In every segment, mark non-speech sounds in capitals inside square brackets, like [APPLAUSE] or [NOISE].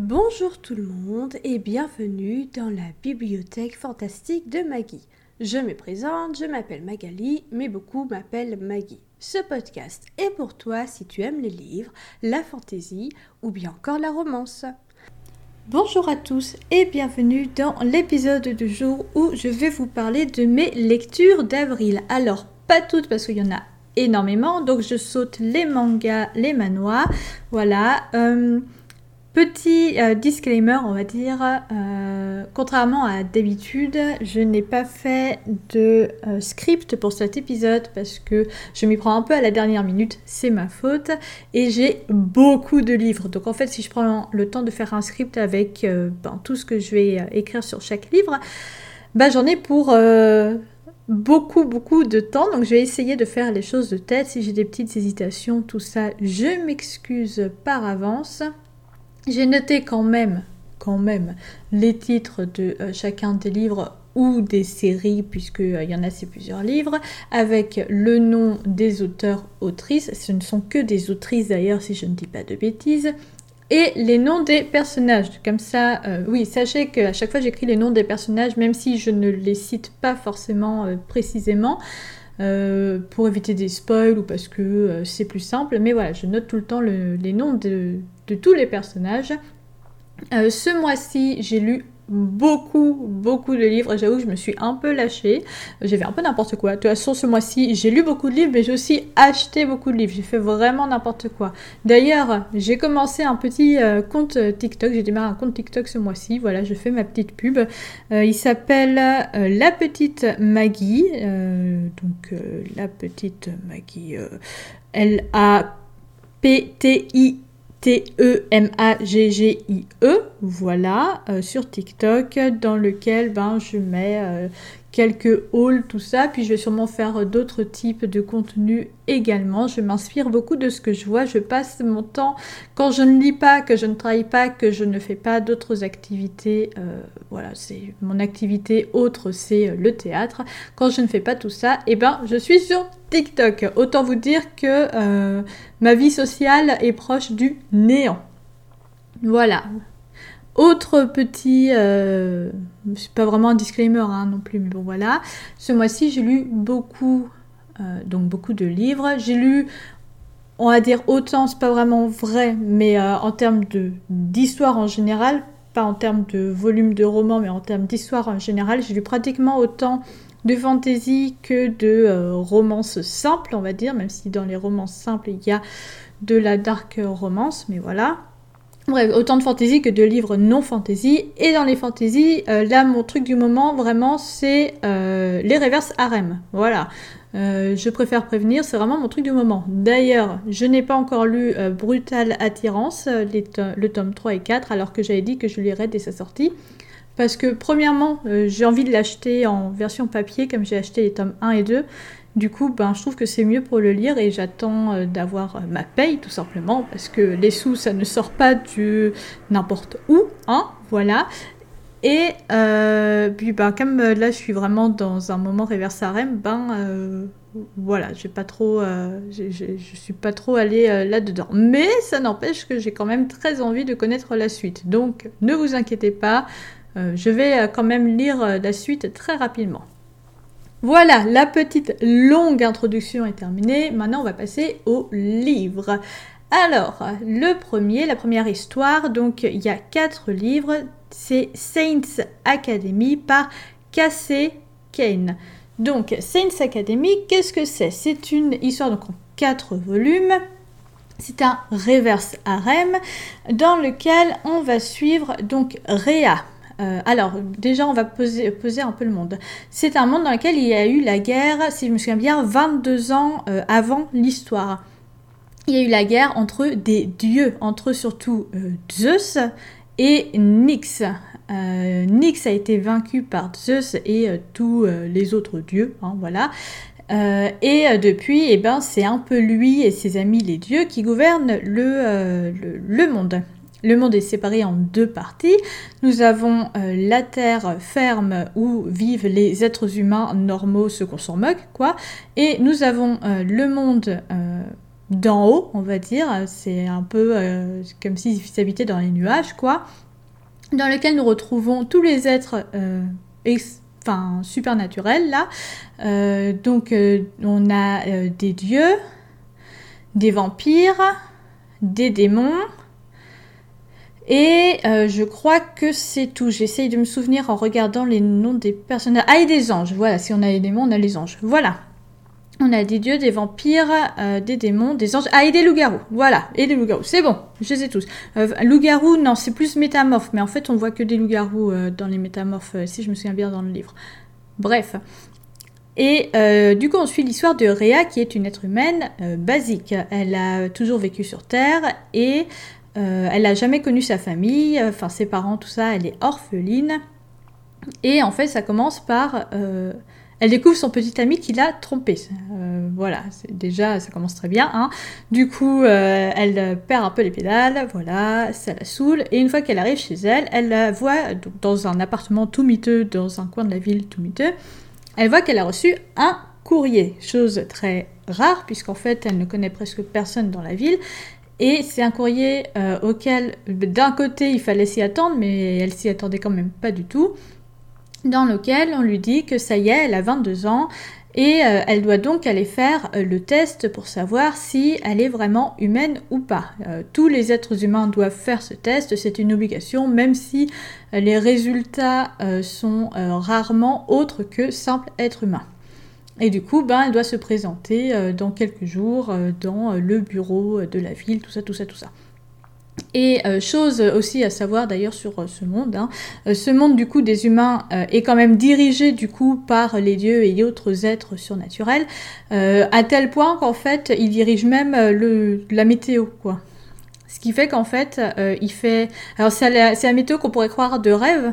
Bonjour tout le monde et bienvenue dans la bibliothèque fantastique de Maggie. Je me présente, je m'appelle Magali, mais beaucoup m'appellent Maggie. Ce podcast est pour toi si tu aimes les livres, la fantaisie ou bien encore la romance. Bonjour à tous et bienvenue dans l'épisode du jour où je vais vous parler de mes lectures d'avril. Alors, pas toutes parce qu'il y en a énormément, donc je saute les mangas, les manoirs, voilà. Euh, Petit euh, disclaimer, on va dire, euh, contrairement à d'habitude, je n'ai pas fait de euh, script pour cet épisode parce que je m'y prends un peu à la dernière minute, c'est ma faute, et j'ai beaucoup de livres. Donc en fait, si je prends le temps de faire un script avec ben, tout ce que je vais écrire sur chaque livre, ben, j'en ai pour beaucoup beaucoup de temps. Donc je vais essayer de faire les choses de tête. Si j'ai des petites hésitations tout ça je m'excuse par avance j'ai noté quand même, quand même, les titres de euh, chacun des livres ou des séries, puisqu'il euh, y en a c'est plusieurs livres, avec le nom des auteurs, autrices, ce ne sont que des autrices d'ailleurs si je ne dis pas de bêtises, et les noms des personnages. Comme ça, euh, oui, sachez qu'à chaque fois j'écris les noms des personnages, même si je ne les cite pas forcément précisément, pour éviter des spoils ou parce que c'est plus simple. Mais voilà, je note tout le temps les noms de, de tous les personnages. Euh, ce mois-ci, j'ai lu beaucoup, beaucoup de livres. J'avoue que je me suis un peu lâchée. J'ai fait un peu n'importe quoi. De toute façon, ce mois-ci, j'ai lu beaucoup de livres, mais j'ai aussi acheté beaucoup de livres. J'ai fait vraiment n'importe quoi. D'ailleurs, j'ai commencé un petit euh, compte TikTok. J'ai démarré un compte TikTok ce mois-ci. Voilà, je fais ma petite pub. Euh, il s'appelle La Petite Maggie. donc, La Petite Maggie. L-A-P-T-I T-E-M-A-G-G-I-E, voilà, euh, sur TikTok, dans lequel ben, je mets euh, quelques hauls, tout ça. Puis je vais sûrement faire d'autres types de contenus également. Je m'inspire beaucoup de ce que je vois. Je passe mon temps, quand je ne lis pas, que je ne travaille pas, que je ne fais pas d'autres activités. Euh, voilà, c'est mon activité autre, c'est le théâtre. Quand je ne fais pas tout ça, eh ben, je suis sur TikTok. Autant vous dire que euh, ma vie sociale est proche du néant. Voilà. Autre petit, euh, c'est pas vraiment un disclaimer hein, non plus, mais bon voilà. Ce mois-ci, j'ai lu beaucoup, euh, donc beaucoup de livres. J'ai lu, on va dire autant, c'est pas vraiment vrai, mais en termes d'histoire en général, pas en termes de volume de romans, mais en termes d'histoire en général, j'ai lu pratiquement autant de fantasy que de euh, romance simple, on va dire, même si dans les romances simples, il y a de la dark romance, mais voilà. Bref, autant de fantasy que de livres non fantasy. Et dans les fantasy, euh, là, mon truc du moment, vraiment, c'est euh, les reverse harem. Voilà. je préfère prévenir, c'est vraiment mon truc du moment. D'ailleurs, je n'ai pas encore lu Brutal Attirance, le tome 3 et 4, alors que j'avais dit que je lirais dès sa sortie. Parce que premièrement, euh, j'ai envie de l'acheter en version papier comme j'ai acheté les tomes 1 et 2. Du coup, ben, je trouve que c'est mieux pour le lire et j'attends euh, d'avoir euh, ma paye tout simplement parce que les sous, ça ne sort pas du n'importe où, hein, voilà. Et puis, ben, comme là, je suis vraiment dans un moment reverse ben voilà, pas je, suis pas trop allée là-dedans. Mais ça n'empêche que j'ai quand même très envie de connaître la suite. Donc, ne vous inquiétez pas. Euh, je vais euh, quand même lire euh, la suite très rapidement. Voilà, la petite longue introduction est terminée. Maintenant, on va passer au livre. Alors, le premier, la première histoire, donc il y a quatre livres, c'est Saints Academy par Cassé Kane. Donc, Saints Academy, qu'est-ce que c'est? C'est une histoire donc, en quatre volumes. C'est un reverse harem dans lequel on va suivre donc Rhea, euh, alors, déjà, on va poser, un peu le monde. C'est un monde dans lequel il y a eu la guerre, si je me souviens bien, 22 ans euh, avant l'histoire. Il y a eu la guerre entre des dieux, entre surtout euh, Zeus et Nyx. Nyx a été vaincu par Zeus et tous les autres dieux, hein, voilà. et depuis, eh ben, c'est un peu lui et ses amis les dieux qui gouvernent le monde. Le monde est séparé en deux parties. Nous avons euh, la terre ferme où vivent les êtres humains normaux, ceux qu'on s'en moque, quoi. Et nous avons euh, le monde, euh, d'en haut, on va dire. C'est un peu comme s'ils habitaient dans les nuages, quoi. Dans lequel nous retrouvons tous les êtres enfin, supernaturels, là. donc, on a des dieux, des vampires, des démons, et euh, je crois que c'est tout. J'essaye de me souvenir en regardant les noms des personnages. Ah, et des anges. Voilà, si on a les démons, on a les anges. Voilà. On a des dieux, des vampires, euh, des démons, des anges. Ah, et des loups-garous. Voilà, et des loups-garous. C'est bon, je les ai tous. Euh, loups-garous, non, c'est plus métamorphe. Mais en fait, on voit que des loups-garous dans les métamorphes, si je me souviens bien dans le livre. Bref. Et du coup, on suit l'histoire de Rhea, qui est une être humaine basique. Elle a toujours vécu sur Terre et euh, elle n'a jamais connu sa famille, enfin ses parents, tout ça, elle est orpheline. Et en fait, ça commence par... Euh, elle découvre son petit ami qui l'a trompée. Euh, voilà, déjà, ça commence très bien. Hein. Du coup, elle perd un peu les pédales, voilà, ça la saoule. Et une fois qu'elle arrive chez elle, elle la voit dans un appartement tout miteux, dans un coin de la ville tout miteux. Elle voit qu'elle a reçu un courrier, chose très rare, puisqu'en fait, elle ne connaît presque personne dans la ville. Et c'est un courrier euh, auquel, d'un côté, il fallait s'y attendre, mais elle s'y attendait quand même pas du tout, dans lequel on lui dit que ça y est, elle a 22 ans, et euh, elle doit donc aller faire euh, le test pour savoir si elle est vraiment humaine ou pas. tous les êtres humains doivent faire ce test, c'est une obligation, même si les résultats sont rarement autres que simples êtres humains. Et du coup, ben, elle doit se présenter euh, dans quelques jours euh, dans euh, le bureau de la ville, tout ça, tout ça, tout ça. Et chose aussi à savoir d'ailleurs sur ce monde, hein, ce monde du coup des humains est quand même dirigé du coup par les dieux et autres êtres surnaturels, à tel point qu'en fait il dirige même le, la météo quoi. Ce qui fait qu'en fait il fait, alors c'est la, la météo qu'on pourrait croire de rêve,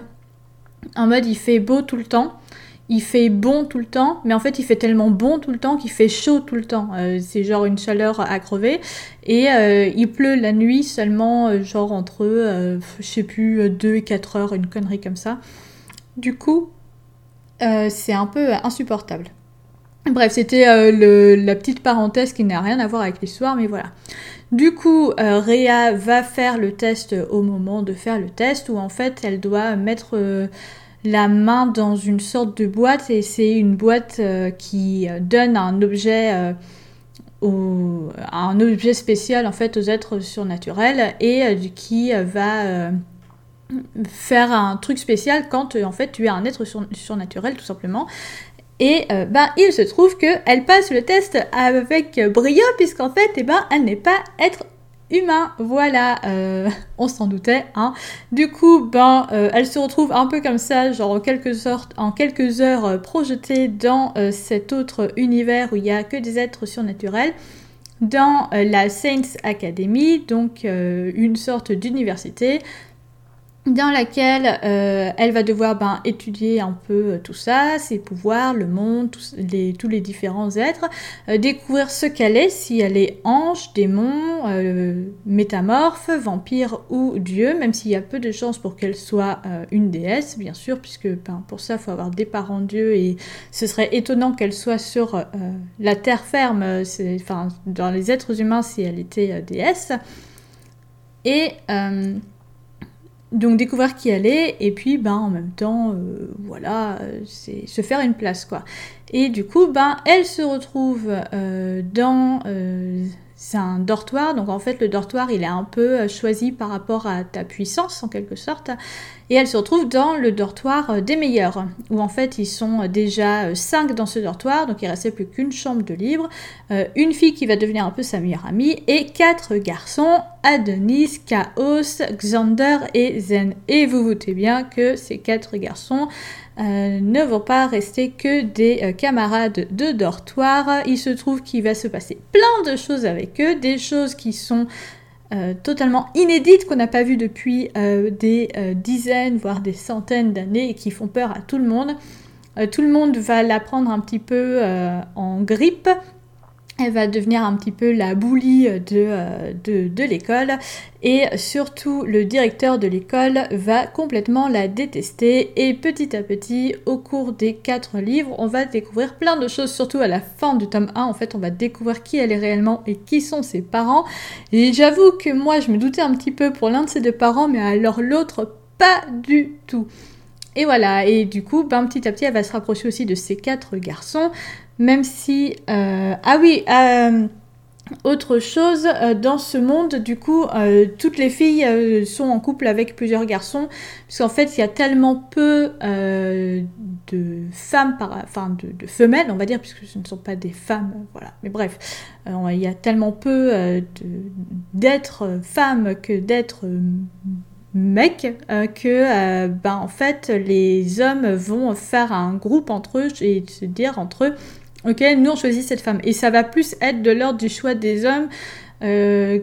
en mode il fait beau tout le temps, il fait bon tout le temps, mais en fait il fait tellement bon tout le temps qu'il fait chaud tout le temps. Euh, c'est genre une chaleur à crever. Et euh, il pleut la nuit seulement, euh, genre entre, je sais plus, 2 et 4 heures, une connerie comme ça. Du coup, c'est un peu insupportable. Bref, c'était la petite parenthèse qui n'a rien à voir avec l'histoire, mais voilà. Du coup, Réa va faire le test au moment de faire le test, où en fait elle doit mettre la main dans une sorte de boîte et c'est une boîte euh, qui donne un objet euh, un objet spécial en fait aux êtres surnaturels et euh, qui va faire un truc spécial quand en fait tu es un être surnaturel tout simplement. Et ben il se trouve que elle passe le test avec brio puisqu'en fait eh ben elle n'est pas être humain. Voilà, euh, [LAUGHS] on s'en doutait. Hein. Du coup, ben, euh, elle se retrouve un peu comme ça, genre en quelque sorte, en quelques heures euh, projetée dans cet autre univers où il n'y a que des êtres surnaturels, dans la Saints Academy, donc une sorte d'université dans laquelle euh, elle va devoir ben, étudier un peu euh, tout ça, ses pouvoirs, le monde, tous les, tous les différents êtres, euh, découvrir ce qu'elle est, si elle est ange, démon, métamorphe, vampire ou dieu, même s'il y a peu de chances pour qu'elle soit une déesse, bien sûr, puisque ben, pour ça, il faut avoir des parents dieux et ce serait étonnant qu'elle soit sur la terre ferme, enfin, dans les êtres humains si elle était déesse. Et donc découvrir qui elle est et puis ben en même temps euh, voilà c'est se faire une place quoi. Et du coup ben elle se retrouve euh, dans euh, c'est un dortoir, donc en fait le dortoir il est un peu euh, choisi par rapport à ta puissance en quelque sorte, et elle se retrouve dans le dortoir euh, des meilleurs, où en fait ils sont déjà 5 euh, dans ce dortoir, donc il restait plus qu'une chambre de libre, une fille qui va devenir un peu sa meilleure amie, et quatre garçons, Adonis, Chaos, Xander et Zen. Et vous vous doutez bien que ces quatre garçons euh, ne vont pas rester que des euh, camarades de dortoir. Il se trouve qu'il va se passer plein de choses avec eux, des choses qui sont euh, totalement inédites qu'on n'a pas vues depuis des dizaines, voire des centaines d'années et qui font peur à tout le monde. tout le monde va la prendre un petit peu en grippe elle va devenir un petit peu la boulie de, de, de l'école. Et surtout le directeur de l'école va complètement la détester. Et petit à petit au cours des quatre livres on va découvrir plein de choses surtout à la fin du tome 1 en fait on va découvrir qui elle est réellement et qui sont ses parents. Et j'avoue que moi je me doutais un petit peu pour l'un de ses deux parents mais alors l'autre pas du tout. Et voilà, et du coup, ben, petit à petit, elle va se rapprocher aussi de ces quatre garçons, même si... Euh, ah oui, euh, autre chose, euh, dans ce monde, du coup, toutes les filles sont en couple avec plusieurs garçons, puisqu'en fait, il y a tellement peu de femmes, par, enfin de, femelles, on va dire, puisque ce ne sont pas des femmes, voilà. Mais bref, il y a tellement peu d'êtres femmes que d'êtres mec euh, que ben, en fait les hommes vont faire un groupe entre eux et se dire entre eux ok nous on choisit cette femme et ça va plus être de l'ordre du choix des hommes euh,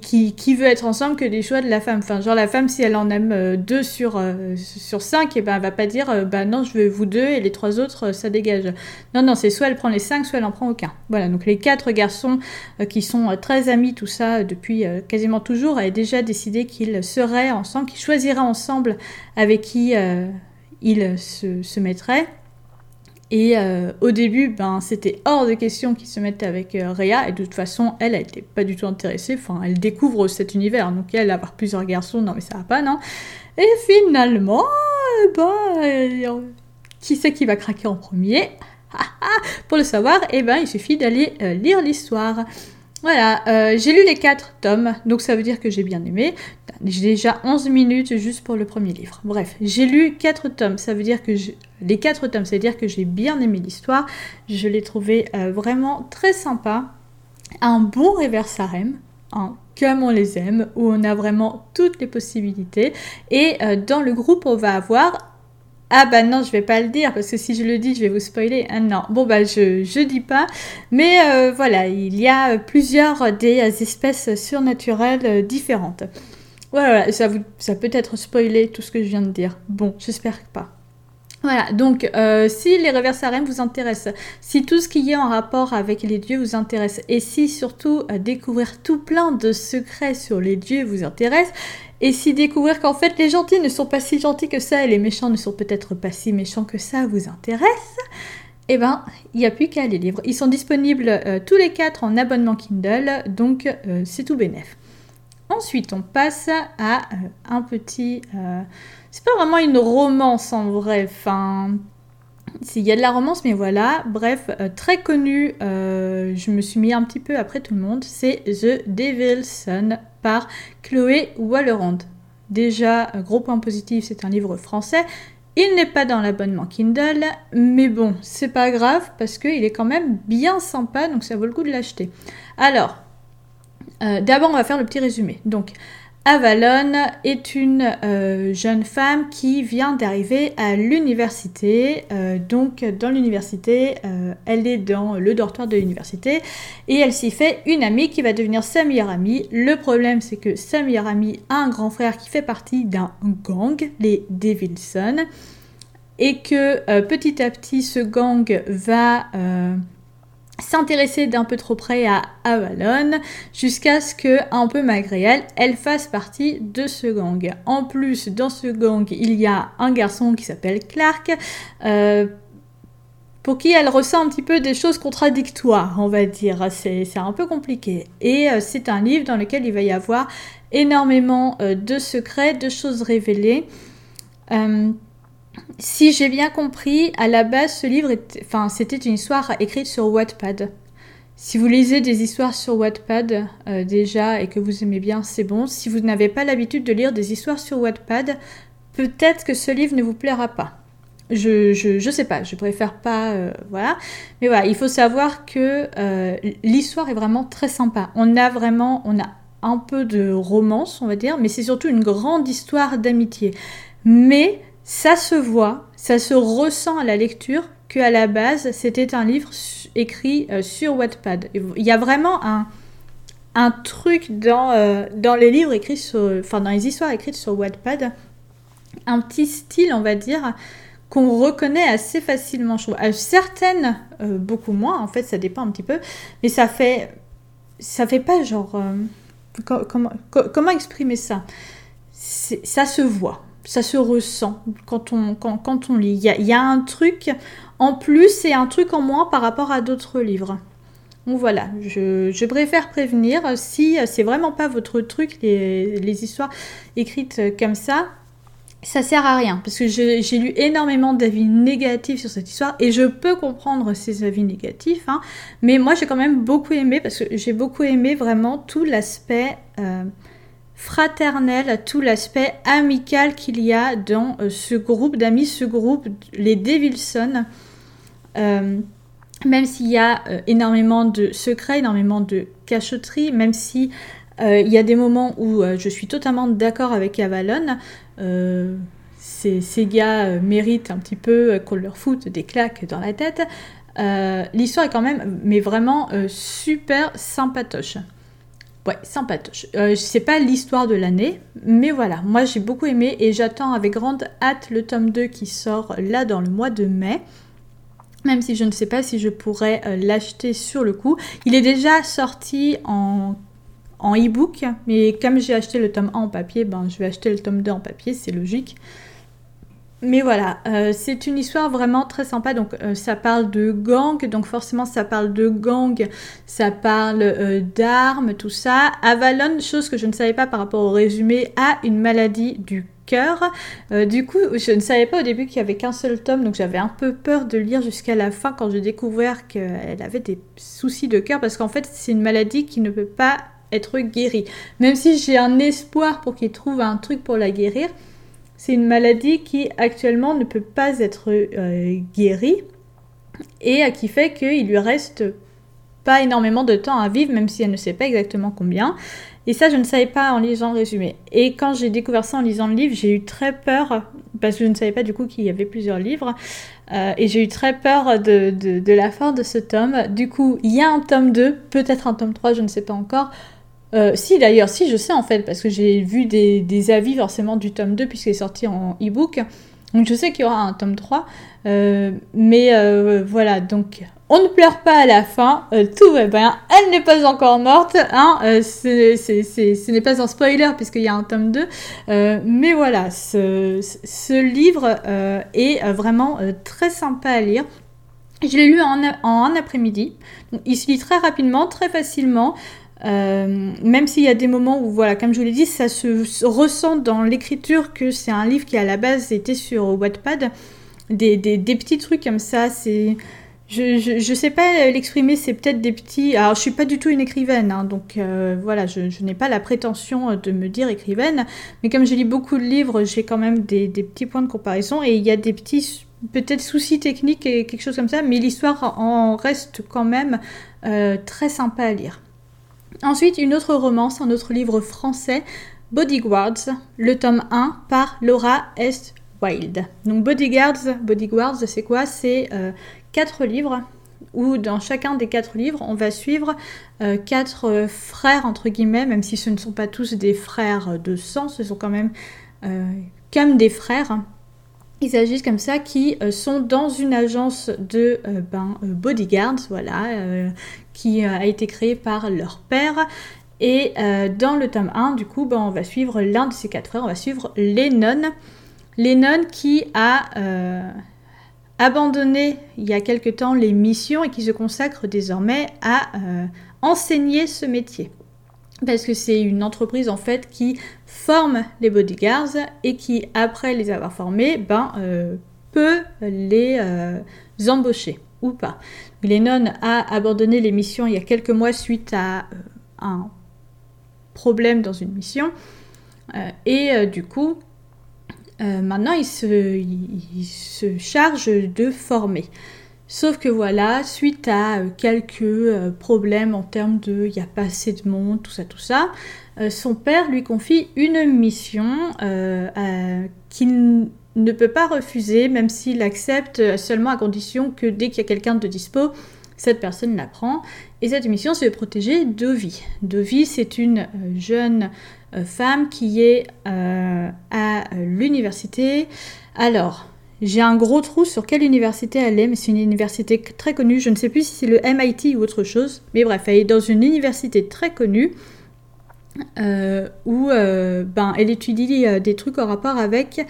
qui, qui, veut être ensemble que des choix de la femme. Enfin, genre la femme, si elle en aime euh, deux sur, euh, sur cinq, et eh ben elle va pas dire euh, bah non, je veux vous deux et les trois autres, ça dégage. Non, non, c'est soit elle prend les cinq, soit elle en prend aucun. Voilà, donc les quatre garçons qui sont très amis, tout ça, depuis quasiment toujours, avaient déjà décidé qu'ils seraient ensemble, qu'ils choisiraient ensemble avec qui ils se, se mettraient. Et euh, au début, ben, c'était hors de question qu'ils se mettent avec euh, Rhea. Et de toute façon, elle, n'était pas du tout intéressée. Enfin, elle découvre cet univers. Donc, elle, avoir plusieurs garçons, non, mais ça va pas, non Et finalement, ben, qui c'est qui va craquer en premier? [LAUGHS] Pour le savoir, eh ben, il suffit d'aller euh, lire l'histoire. Voilà, euh, j'ai lu les quatre tomes, donc ça veut dire que j'ai bien aimé. J'ai déjà 11 minutes juste pour le premier livre. Bref, j'ai lu quatre tomes, ça veut dire que les quatre tomes, ça veut dire que j'ai bien aimé l'histoire. Je l'ai trouvé euh, vraiment très sympa. Un bon reversarem, hein, comme on les aime, où on a vraiment toutes les possibilités. Et euh, dans le groupe, on va avoir ah bah non, je vais pas le dire parce que si je le dis, je vais vous spoiler. Ah non, bon bah je, dis pas. Mais euh, voilà, il y a plusieurs des espèces surnaturelles euh, différentes. Voilà, ça, ça peut être spoilé tout ce que je viens de dire. Bon, j'espère pas. Voilà, donc euh, si les reversarem vous intéressent, si tout ce qui est en rapport avec les dieux vous intéresse, et si surtout découvrir tout plein de secrets sur les dieux vous intéresse, et si découvrir qu'en fait les gentils ne sont pas si gentils que ça et les méchants ne sont peut-être pas si méchants que ça vous intéresse, eh ben, il n'y a plus qu'à les livres. Ils sont disponibles euh, tous les quatre en abonnement Kindle, donc euh, c'est tout bénef. Ensuite, on passe à euh, un petit... c'est pas vraiment une romance en vrai, enfin... Il y a de la romance, mais voilà. Bref, très connu, je me suis mis un petit peu après tout le monde, c'est The Devil's Son par Chloé Wallerand. Déjà, gros point positif, c'est un livre français. Il n'est pas dans l'abonnement Kindle, mais bon, c'est pas grave parce qu'il est quand même bien sympa, donc ça vaut le coup de l'acheter. Alors, euh, d'abord, on va faire le petit résumé. Donc, Avalon est une euh, jeune femme qui vient d'arriver à l'université. Euh, donc dans l'université, euh, elle est dans le dortoir de l'université et elle s'y fait une amie qui va devenir sa meilleure amie. Le problème c'est que sa meilleure amie a un grand frère qui fait partie d'un gang, les Devilson, et que petit à petit ce gang va s'intéresser d'un peu trop près à Avalon jusqu'à ce que, un peu malgré elle, elle fasse partie de ce gang. En plus, dans ce gang, il y a un garçon qui s'appelle Clark. Euh, pour qui elle ressent un petit peu des choses contradictoires, on va dire. C'est un peu compliqué. Et euh, c'est un livre dans lequel il va y avoir énormément euh, de secrets, de choses révélées si j'ai bien compris, à la base, ce livre, enfin, c'était une histoire écrite sur Wattpad. Si vous lisez des histoires sur Wattpad euh, déjà et que vous aimez bien, c'est bon. Si vous n'avez pas l'habitude de lire des histoires sur Wattpad, peut-être que ce livre ne vous plaira pas. Je, je, sais pas, je préfère pas, euh, voilà. Mais voilà, il faut savoir que euh, l'histoire est vraiment très sympa. On a vraiment, on a un peu de romance, on va dire, mais c'est surtout une grande histoire d'amitié. Mais ça se voit, ça se ressent à la lecture que à la base c'était un livre écrit euh, sur Wattpad. Il y a vraiment un, un truc dans, euh, dans les livres écrits sur, enfin dans les histoires écrites sur Wattpad, un petit style on va dire qu'on reconnaît assez facilement, trouve. certaines, beaucoup moins, en fait, ça dépend un petit peu, mais ça fait, ça fait pas genre, comment, comment exprimer ça? Ça se voit, ça se ressent quand on, quand, on lit. Il y, a, un truc en plus et un truc en moins par rapport à d'autres livres. Donc voilà, je, préfère prévenir si c'est vraiment pas votre truc, les, les, histoires écrites comme ça, ça sert à rien parce que j'ai lu énormément d'avis négatifs sur cette histoire et je peux comprendre ces avis négatifs, hein, mais moi j'ai quand même beaucoup aimé parce que j'ai beaucoup aimé vraiment tout l'aspect euh, fraternel, tout l'aspect amical qu'il y a dans euh, ce groupe d'amis, ce groupe, les Devilson. Euh, même s'il y a euh, énormément de secrets, énormément de cachotteries, même si y a des moments où je suis totalement d'accord avec Avalon, ces, ces, gars méritent un petit peu qu'on leur foute des claques dans la tête. L'histoire est quand même, mais vraiment super sympatoche. Ouais, sympatoche. Euh, sais pas l'histoire de l'année, mais voilà, moi j'ai beaucoup aimé et j'attends avec grande hâte le tome 2 qui sort là dans le mois de mai. Même si je ne sais pas si je pourrais euh, l'acheter sur le coup. Il est déjà sorti en, en e-book, mais comme j'ai acheté le tome 1 en papier, ben, je vais acheter le tome 2 en papier, c'est logique. Mais voilà, euh, c'est une histoire vraiment très sympa. Donc euh, ça parle de gang, donc forcément ça parle de gang, ça parle euh, d'armes, tout ça. Avalon, chose que je ne savais pas par rapport au résumé, a une maladie du cœur. du coup, je ne savais pas au début qu'il y avait qu'un seul tome, donc j'avais un peu peur de lire jusqu'à la fin quand j'ai découvert qu'elle avait des soucis de cœur, parce qu'en fait c'est une maladie qui ne peut pas être guérie. Même si j'ai un espoir pour qu'il trouve un truc pour la guérir. C'est une maladie qui actuellement ne peut pas être euh, guérie et qui fait qu'il lui reste pas énormément de temps à vivre, même si elle ne sait pas exactement combien. Et ça, je ne savais pas en lisant le résumé. Et quand j'ai découvert ça en lisant le livre, j'ai eu très peur, parce que je ne savais pas du coup qu'il y avait plusieurs livres, euh, et j'ai eu très peur de, de, la fin de ce tome. Du coup, il y a un tome 2, peut-être un tome 3, je ne sais pas encore. Euh, si d'ailleurs, si je sais en fait, parce que j'ai vu des, avis forcément du tome 2 puisqu'il est sorti en e-book. Donc je sais qu'il y aura un tome 3. Euh, mais euh, voilà, donc on ne pleure pas à la fin, tout va bien, elle n'est pas encore morte, hein, ce n'est pas un spoiler puisqu'il y a un tome 2. mais voilà, ce, ce livre est vraiment très sympa à lire. Je l'ai lu en, en un après-midi. Il se lit très rapidement, très facilement. Euh, même s'il y a des moments où, voilà, comme je vous l'ai dit, ça se ressent dans l'écriture que c'est un livre qui à la base était sur Wattpad. Des, des, petits trucs comme ça, c'est... Je, je, sais pas l'exprimer, c'est peut-être des petits... Alors je suis pas du tout une écrivaine, hein, donc euh, voilà, je, n'ai pas la prétention de me dire écrivaine, mais comme je lis beaucoup de livres, j'ai quand même des, des, petits points de comparaison et il y a des petits peut-être soucis techniques et quelque chose comme ça, mais l'histoire en reste quand même euh, très sympa à lire. Ensuite, une autre romance, un autre livre français, Bodyguards, le tome 1 par Laura S. Wild. Donc Bodyguards, Bodyguards, c'est quoi? C'est euh, quatre livres où dans chacun des quatre livres, on va suivre euh, quatre frères, entre guillemets, même si ce ne sont pas tous des frères de sang, ce sont quand même euh, comme des frères. Il s'agit comme ça qui sont dans une agence de ben, bodyguards, voilà, qui euh, a été créé par leur père. Et euh, dans le tome 1, du coup, ben, on va suivre l'un de ces quatre frères, on va suivre Lennon. Lennon qui a euh, abandonné il y a quelque temps les missions et qui se consacre désormais à enseigner ce métier. Parce que c'est une entreprise en fait qui forme les bodyguards et qui, après les avoir formés, ben, peut les embaucher ou pas. Lennon a abandonné les missions il y a quelques mois suite à euh, un problème dans une mission. Euh, et euh, du coup, maintenant, il se, charge de former. Sauf que voilà, suite à quelques problèmes en termes de il n'y a pas assez de monde, tout ça, tout ça, son père lui confie une mission qu'il ne peut pas refuser, même s'il accepte seulement à condition que dès qu'il y a quelqu'un de dispo, cette personne la prend. Et cette mission, c'est de protéger Dovi. Dovi, c'est une euh, jeune euh, femme qui est euh, à l'université. Alors, j'ai un gros trou sur quelle université elle est, mais c'est une université très connue. Je ne sais plus si c'est le MIT ou autre chose. Mais bref, elle est dans une université très connue euh, où euh, ben, elle étudie euh, des trucs en rapport avec,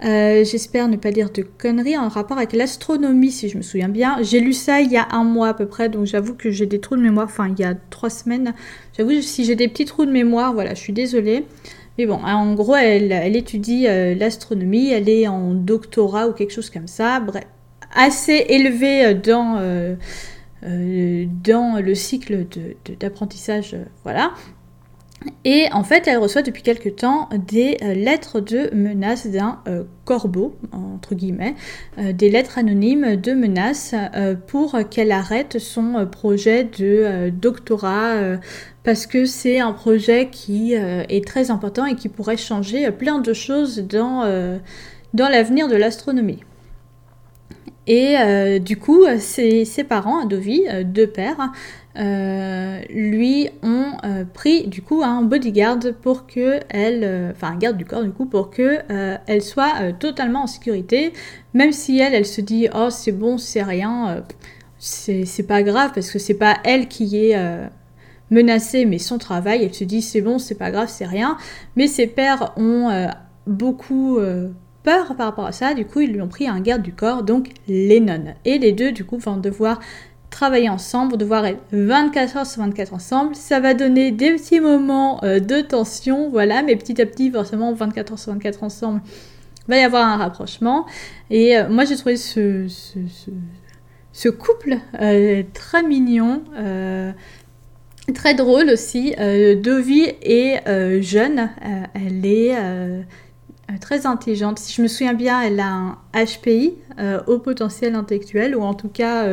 j'espère ne pas dire de conneries, en rapport avec l'astronomie, si je me souviens bien. J'ai lu ça il y a un mois à peu près, donc j'avoue que j'ai des trous de mémoire, enfin il y a trois semaines. J'avoue, si j'ai des petits trous de mémoire, voilà, je suis désolée. Mais bon, en gros, elle, étudie l'astronomie, elle est en doctorat ou quelque chose comme ça, bref, assez élevée dans... dans le cycle d'apprentissage, voilà. Et en fait, elle reçoit depuis quelque temps des euh, lettres de menaces d'un euh, corbeau, entre guillemets, euh, des lettres anonymes de menaces pour qu'elle arrête son projet de doctorat parce que c'est un projet qui est très important et qui pourrait changer plein de choses dans, l'avenir de l'astronomie. Et du coup, ses, ses parents, Adovi, deux pères, euh, lui ont euh, pris du coup un bodyguard pour que elle, euh, enfin un garde du corps du coup pour que elle soit totalement en sécurité, même si elle, elle se dit oh c'est bon c'est rien, c'est pas grave parce que c'est pas elle qui est menacée mais son travail, elle se dit c'est bon c'est pas grave c'est rien, mais ses pères ont beaucoup peur par rapport à ça, du coup ils lui ont pris un garde du corps donc Lennon. Et les deux du coup vont devoir travailler ensemble, devoir être 24 heures sur 24 ensemble. Ça va donner des petits moments euh, de tension, voilà, mais petit à petit, forcément, 24 heures sur 24 ensemble, va y avoir un rapprochement. Et euh, moi, j'ai trouvé ce, couple euh, très mignon. Très drôle aussi. Dovi est jeune, elle est très intelligente. Si je me souviens bien, elle a un HPI, au potentiel intellectuel, ou en tout cas,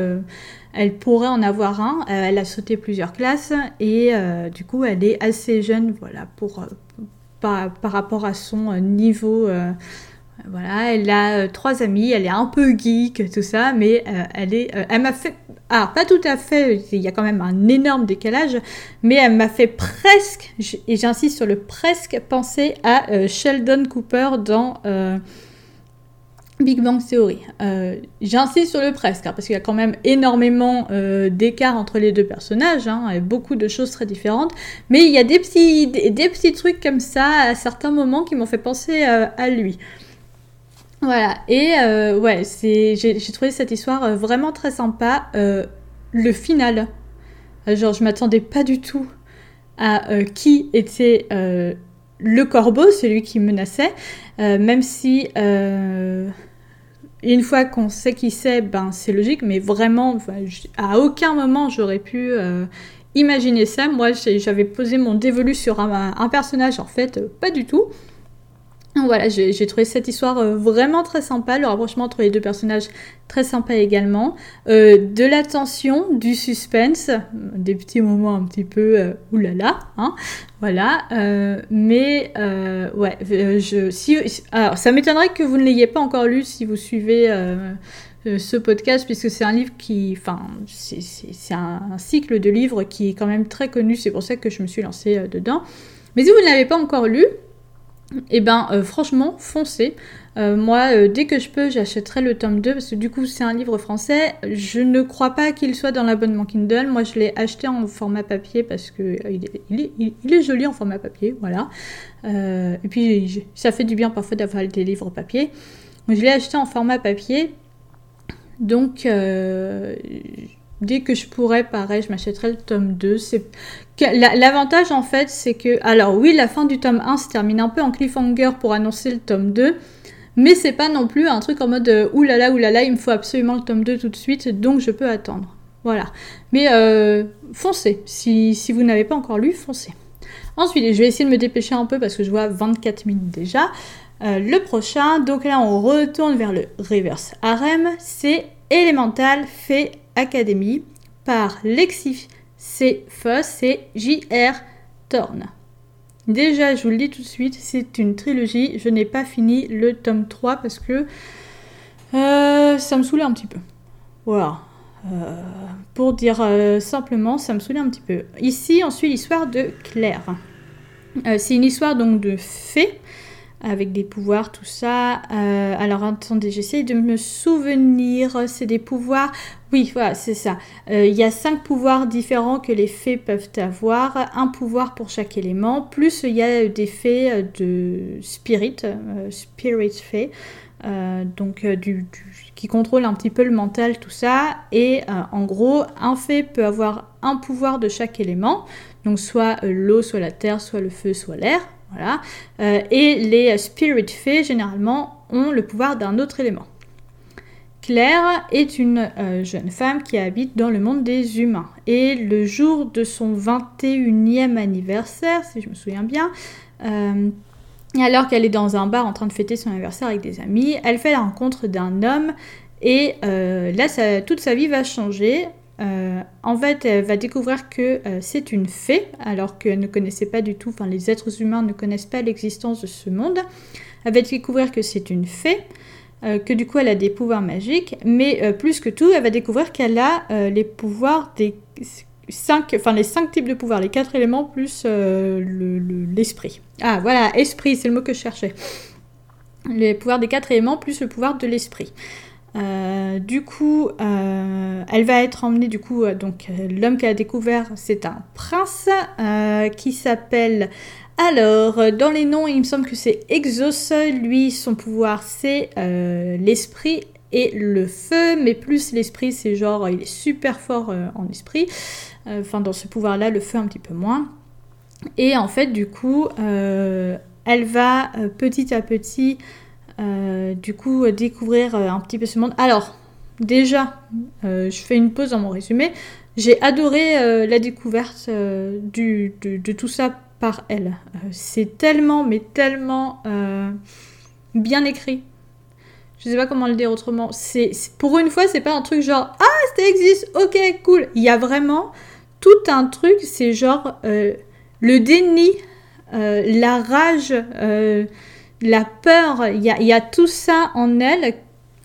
elle pourrait en avoir un. Euh, elle a sauté plusieurs classes et euh, du coup, elle est assez jeune, voilà, pour, euh, par, rapport à son niveau. voilà, elle a trois amis, elle est un peu geek, tout ça, mais elle est, elle m'a fait, ah, pas tout à fait, il y a quand même un énorme décalage, mais elle m'a fait presque, et j'insiste sur le presque, penser à Sheldon Cooper dans Big Bang Theory. Euh, j'insiste sur le presque, hein, parce qu'il y a quand même énormément euh, d'écart entre les deux personnages, hein, beaucoup de choses très différentes, mais il y a des petits, des, petits trucs comme ça à certains moments qui m'ont fait penser euh, à lui. Voilà, et ouais, j'ai trouvé cette histoire vraiment très sympa. le final, genre je m'attendais pas du tout à qui était le corbeau, celui qui menaçait, même si une fois qu'on sait qui c'est, ben c'est logique, mais vraiment, à aucun moment j'aurais pu euh, imaginer ça. Moi, j'avais posé mon dévolu sur un, personnage, en fait, euh, pas du tout. Voilà, j'ai trouvé cette histoire euh, vraiment très sympa, le rapprochement entre les deux personnages très sympa également. de la tension, du suspense, des petits moments un petit peu oulala, hein, voilà. mais ouais, je, si, alors ça m'étonnerait que vous ne l'ayez pas encore lu si vous suivez ce podcast, puisque c'est un livre qui, enfin, c'est un, cycle de livres qui est quand même très connu, c'est pour ça que je me suis lancée dedans. Mais si vous ne l'avez pas encore lu, et eh ben euh, franchement, foncez. Euh, moi, euh, dès que je peux, j'achèterai le tome 2 parce que du coup, c'est un livre français. Je ne crois pas qu'il soit dans l'abonnement Kindle. Moi, je l'ai acheté en format papier parce que il est, joli en format papier, voilà. et puis, ça fait du bien parfois d'avoir des livres papier. je l'ai acheté en format papier. Donc, dès que je pourrais, pareil, je m'achèterai le tome 2. C'est L'avantage en fait, c'est que, alors oui, la fin du tome 1 se termine un peu en cliffhanger pour annoncer le tome 2, mais c'est pas non plus un truc en mode euh, oulala, oulala, il me faut absolument le tome 2 tout de suite, donc je peux attendre. Voilà. Mais euh, foncez, si, vous n'avez pas encore lu, foncez. Ensuite, je vais essayer de me dépêcher un peu parce que je vois 24 minutes déjà. Euh, le prochain, donc là on retourne vers le reverse harem, c'est Elemental Fée Academy par Lexif c'est Foss et J.R. Thorne. Déjà, je vous le dis tout de suite, c'est une trilogie. Je n'ai pas fini le tome 3 parce que euh, ça me saoulait un petit peu. Voilà. Euh, pour dire euh, simplement, ça me saoulait un petit peu. Ici, on suit l'histoire de Claire. c'est une histoire donc de fée avec des pouvoirs, tout ça. Alors attendez, j'essaye de me souvenir. C'est des pouvoirs. Oui, voilà, c'est ça. Euh, il y a cinq pouvoirs différents que les fées peuvent avoir. Un pouvoir pour chaque élément. Plus il y a des fées de spirit, spirit fées. donc qui contrôle un petit peu le mental, tout ça. Et en gros, un fée peut avoir un pouvoir de chaque élément. Donc soit l'eau, soit la terre, soit le feu, soit l'air. Voilà. Euh, et les Spirit Fées, généralement, ont le pouvoir d'un autre élément. Claire est une euh, jeune femme qui habite dans le monde des humains. Et le jour de son 21e anniversaire, si je me souviens bien, euh, alors qu'elle est dans un bar en train de fêter son anniversaire avec des amis, elle fait la rencontre d'un homme et là, toute sa vie va changer. Euh, en fait, elle va découvrir que euh, c'est une fée, alors qu'elle ne connaissait pas du tout, enfin les êtres humains ne connaissent pas l'existence de ce monde. Elle va découvrir que c'est une fée, euh, que du coup elle a des pouvoirs magiques, mais plus que tout, elle va découvrir qu'elle a les pouvoirs des cinq, enfin les cinq types de pouvoirs, les quatre éléments plus l'esprit. ah voilà, esprit, c'est le mot que je cherchais. Les pouvoirs des quatre éléments plus le pouvoir de l'esprit. Euh, du coup, euh, elle va être emmenée, du coup, euh, donc l'homme qu'elle a découvert, c'est un prince qui s'appelle. Alors, dans les noms, il me semble que c'est Exos. Lui, son pouvoir, c'est l'esprit et le feu, mais plus l'esprit, c'est genre, il est super fort en esprit. Enfin, dans ce pouvoir-là, le feu un petit peu moins. Et en fait, du coup, elle va petit à petit euh, du coup, euh, découvrir euh, un petit peu ce monde. Alors, déjà, je fais une pause dans mon résumé. J'ai adoré la découverte de, tout ça par elle. c'est tellement, mais tellement bien écrit. Je sais pas comment le dire autrement. C'est pour une fois, c'est pas un truc genre ah ça existe, ok cool. Il y a vraiment tout un truc. C'est genre le déni, la rage la peur, il y a, tout ça en elle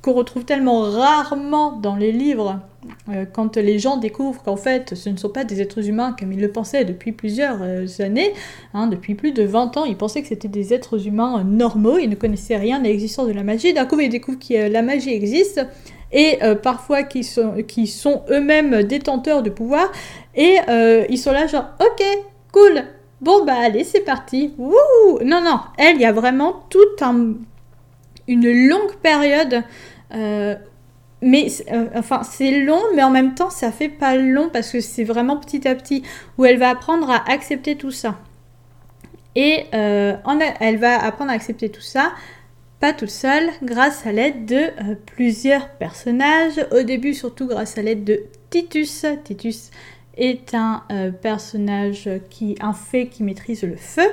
qu'on retrouve tellement rarement dans les livres. Euh, quand les gens découvrent qu'en fait ce ne sont pas des êtres humains comme ils le pensaient depuis plusieurs euh, années, hein, depuis plus de 20 ans, ils pensaient que c'était des êtres humains normaux, ils ne connaissaient rien de l'existence de la magie. D'un coup, ils découvrent que la magie existe et euh, parfois qui sont, qui sont eux-mêmes détenteurs de pouvoir et ils sont là genre ok, cool, Bon, bah allez, c'est parti. Wouh non, non, elle, il y a vraiment toute une longue période. Euh, mais euh, enfin, c'est long, mais en même temps, ça fait pas long parce que c'est vraiment petit à petit où elle va apprendre à accepter tout ça. Et euh, elle va apprendre à accepter tout ça, pas toute seule, grâce à l'aide de plusieurs personnages. Au début, surtout grâce à l'aide de Titus. Titus, est un personnage qui, un fait qui maîtrise le feu.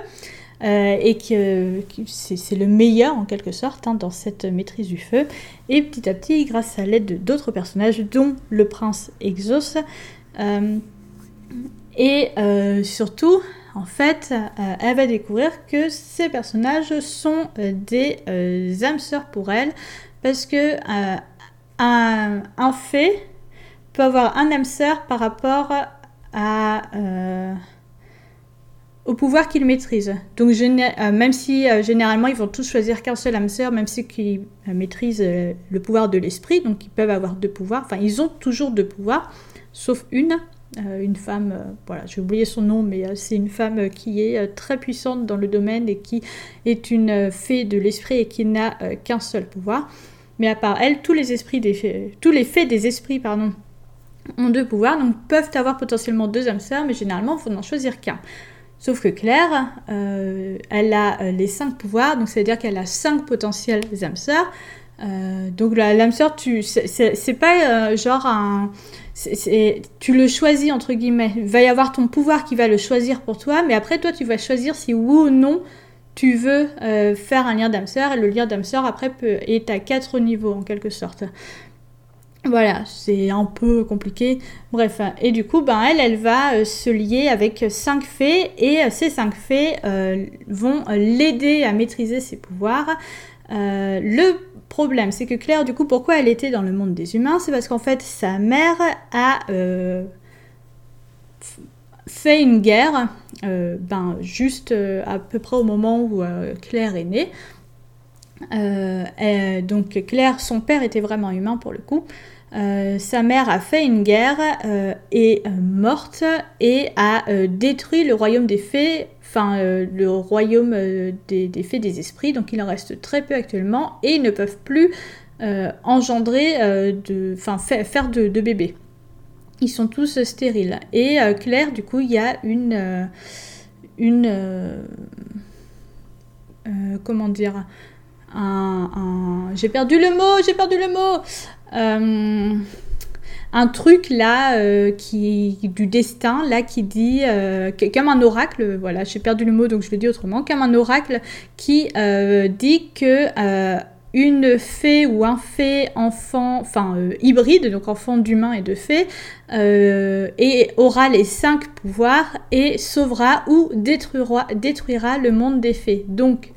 Euh, et que, c'est le meilleur en quelque sorte hein, dans cette maîtrise du feu. Et petit à petit, grâce à l'aide d'autres personnages, dont le prince Exos, euh, et surtout, en fait, elle va découvrir que ces personnages sont des âmes sœurs pour elle, parce que un, un fait peut avoir un âme sœur par rapport à, euh, au pouvoir qu'il maîtrise. Donc euh, même si euh, généralement ils vont tous choisir qu'un seul âme sœur, même ceux qui maîtrisent le pouvoir de l'esprit, donc ils peuvent avoir deux pouvoirs, enfin ils ont toujours deux pouvoirs, sauf une, une femme, voilà, j'ai oublié son nom, mais c'est une femme qui est très puissante dans le domaine et qui est une fée de l'esprit et qui n'a qu'un seul pouvoir. Mais à part elle, tous les esprits des tous les faits des esprits, pardon, ont deux pouvoirs, donc peuvent avoir potentiellement deux âmes sœurs, mais généralement, il faut n'en choisir qu'un. Sauf que Claire, euh, elle a euh, les cinq pouvoirs, donc c'est-à-dire qu'elle a cinq potentiels âmes sœurs. Euh, donc l'âme sœur, c'est pas genre un, tu le choisis entre guillemets. Il va y avoir ton pouvoir qui va le choisir pour toi, mais après toi, tu vas choisir si oui ou non tu veux faire un lien d'âme sœur. Et le lien d'âme sœur après peut, est à quatre niveaux en quelque sorte. Voilà, c'est un peu compliqué. Bref, et du coup, ben, elle, elle va euh, se lier avec cinq fées et euh, ces cinq fées euh, vont l'aider à maîtriser ses pouvoirs. le problème, c'est que Claire, du coup, pourquoi elle était dans le monde des humains C'est parce qu'en fait, sa mère a fait une guerre, ben, juste à peu près au moment où Claire est née. Donc Claire, son père était vraiment humain pour le coup. sa mère a fait une guerre, est morte et a détruit le royaume des fées enfin euh, le royaume euh, des, fées des esprits, donc il en reste très peu actuellement, et ils ne peuvent plus euh, engendrer, de, enfin faire de, bébés. Ils sont tous stériles. Et Claire, du coup, il y a une... une comment dire un, j'ai perdu le mot, j'ai perdu le mot un truc là euh, qui du destin là qui dit euh, comme un oracle voilà j'ai perdu le mot donc je le dis autrement comme un oracle qui euh, dit que une fée ou un fée enfant, enfin hybride, donc enfant d'humain et de fée, et aura les cinq pouvoirs et sauvera ou détruira, détruira le monde des fées. Donc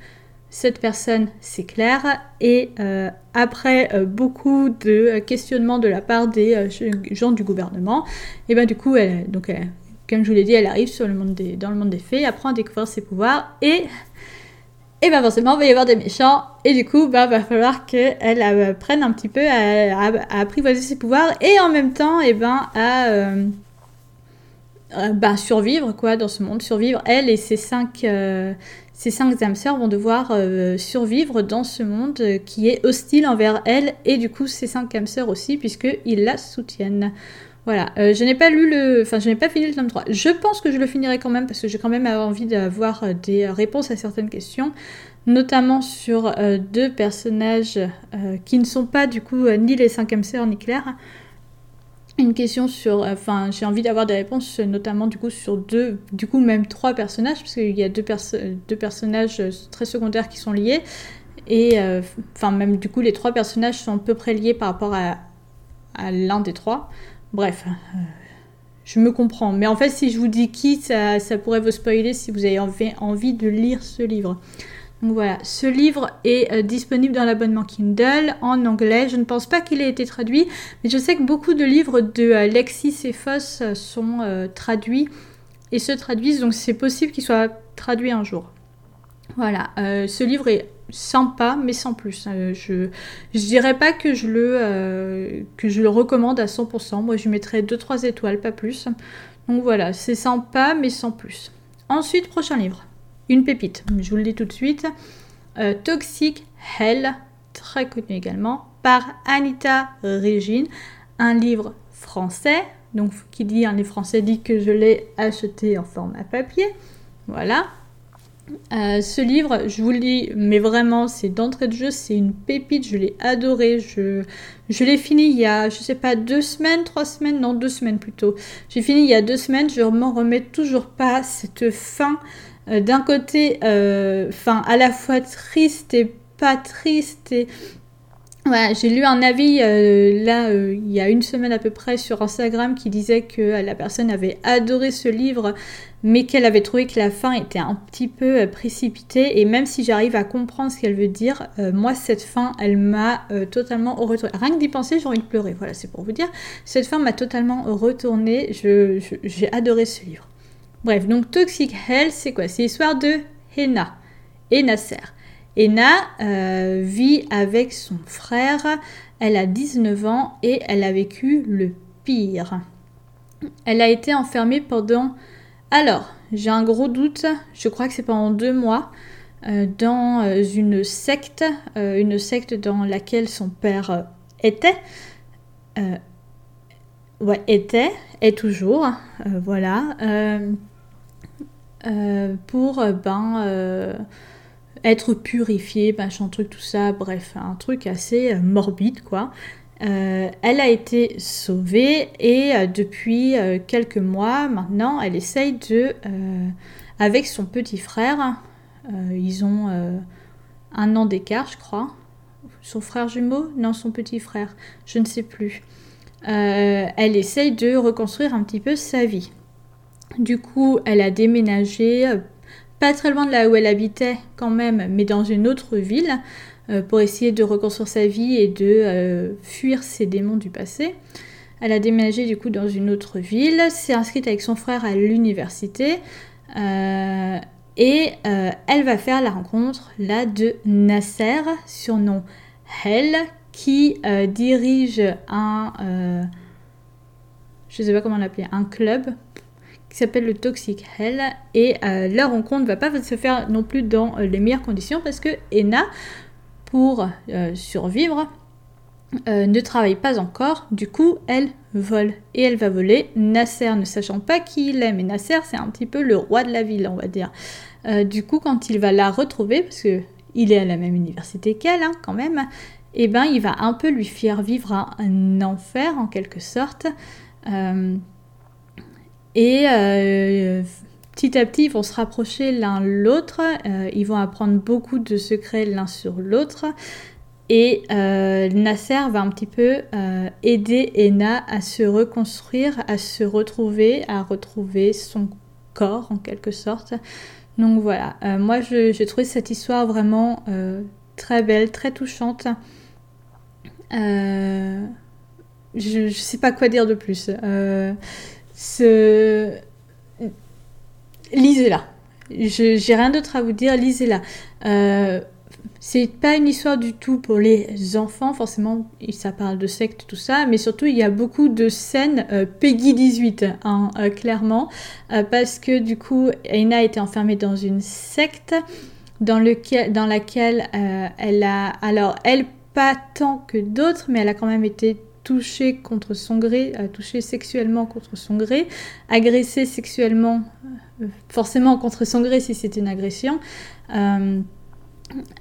cette personne, c'est clair. Et euh, après euh, beaucoup de euh, questionnements de la part des gens du gouvernement, et ben du coup, donc, comme je vous l'ai dit, elle arrive dans le monde des fées, apprend à découvrir ses pouvoirs et et ben forcément, il va y avoir des méchants, et du coup, ben, va falloir qu'elle apprenne un petit peu à, apprivoiser ses pouvoirs, et en même temps, ben, à ben, survivre, quoi, dans ce monde, survivre, elle et ses cinq, ces cinq âmes sœurs vont devoir euh, survivre dans ce monde qui est hostile envers elles et du coup ces cinq âmes sœurs aussi puisqu'ils la soutiennent. Voilà, euh, je n'ai pas lu le... Enfin, je n'ai pas fini le tome 3. Je pense que je le finirai quand même parce que j'ai quand même envie d'avoir des réponses à certaines questions, notamment sur euh, deux personnages qui ne sont pas du coup ni les cinq âmes sœurs ni Claire, une question sur, enfin, j'ai envie d'avoir des réponses, notamment du coup sur deux, du coup même trois personnages, parce qu'il y a deux, personnages très secondaires qui sont liés, et euh, enfin même du coup les trois personnages sont à peu près liés par rapport à, l'un des trois. Bref, euh, je me comprends. Mais en fait, si je vous dis qui, ça, ça pourrait vous spoiler si vous avez envie de lire ce livre. Voilà, ce livre est euh, disponible dans l'abonnement Kindle en anglais. Je ne pense pas qu'il ait été traduit, mais je sais que beaucoup de livres de euh, Lexis et Foss euh, sont traduits et se traduisent, donc c'est possible qu'il soit traduit un jour. Voilà, ce livre est sympa, mais sans plus. je ne dirais pas que je, le, que je le recommande à 100%. Moi, je mettrais 2-3 étoiles, pas plus. Donc voilà, c'est sympa, mais sans plus. Ensuite, prochain livre une pépite, je vous le dis tout de suite. Euh, Toxic Hell, très connu également, par Anita Regine, un livre français. Donc, qui dit un livre français dit que je l'ai acheté en format papier. Voilà. Euh, ce livre, je vous le dis, mais vraiment, c'est d'entrée de jeu, c'est une pépite, je l'ai adoré. Je, je l'ai fini il y a, je sais pas, deux semaines, trois semaines, non, deux semaines plutôt. J'ai fini il y a deux semaines, je m'en remets toujours pas. Cette fin euh, d'un côté, euh, à la fois triste et pas triste et j'ai lu un avis euh, là il y a une semaine à peu près sur Instagram qui disait que la personne avait adoré ce livre mais qu'elle avait trouvé que la fin était un petit peu précipitée et même si j'arrive à comprendre ce qu'elle veut dire, moi cette fin elle m'a totalement retourné. Rien que d'y penser j'ai envie de pleurer, voilà c'est pour vous dire. Cette fin m'a totalement retourné, j'ai adoré ce livre. Bref, donc Toxic Hell, c'est quoi? C'est l'histoire de Hena et Nasser. Hena euh, vit avec son frère, elle a 19 ans et elle a vécu le pire. Elle a été enfermée pendant... Alors, j'ai un gros doute, je crois que c'est pendant deux mois, euh, dans euh, une secte, une secte dans laquelle son père était. ouais, était, est toujours, voilà. Euh, pour euh, ben, euh, être purifié, machin truc, tout ça, bref, un truc assez morbide quoi. elle a été sauvée et depuis quelques mois maintenant, elle essaye de, avec son petit frère, ils ont un an d'écart, je crois. Son frère jumeau? Non, son petit frère, je ne sais plus. elle essaye de reconstruire un petit peu sa vie. Du coup, elle a déménagé euh, pas très loin de là où elle habitait quand même, mais dans une autre ville, euh, pour essayer de reconstruire sa vie et de euh, fuir ses démons du passé. Elle a déménagé du coup dans une autre ville, s'est inscrite avec son frère à l'université et elle va faire la rencontre là de Nasser, surnom Hell, qui dirige un, je un club qui s'appelle le Toxic Hell et la rencontre ne va pas se faire non plus dans les meilleures conditions parce que Ena, pour survivre, euh, ne travaille pas encore, du coup elle vole. Et elle va voler, Nasser ne sachant pas qui il est, mais Nasser c'est un petit peu le roi de la ville on va dire. Euh, du coup quand il va la retrouver, parce que il est à la même université qu'elle hein, quand même, et eh ben il va un peu lui faire vivre un, enfer en quelque sorte. Euh, et petit à petit ils vont se rapprocher l'un l'autre, ils vont apprendre beaucoup de secrets l'un sur l'autre. Et euh, Nasser va un petit peu euh, aider Ena à se reconstruire, à se retrouver, à retrouver son corps en quelque sorte. Donc voilà, euh, moi j'ai trouvé cette histoire vraiment très belle, très touchante. je ne sais pas quoi dire de plus. Ce... Lisez-la. J'ai rien d'autre à vous dire, lisez-la. C'est pas une histoire du tout pour les enfants, forcément, ça parle de secte, tout ça, mais surtout il y a beaucoup de scènes euh, Peggy 18, hein, euh, clairement, euh, parce que du coup, Aina a été enfermée dans une secte dans, lequel, dans laquelle elle a, alors elle pas tant que d'autres, mais elle a quand même été contre son gré, touchée sexuellement contre son gré, agressée sexuellement, forcément contre son gré si c'est une agression.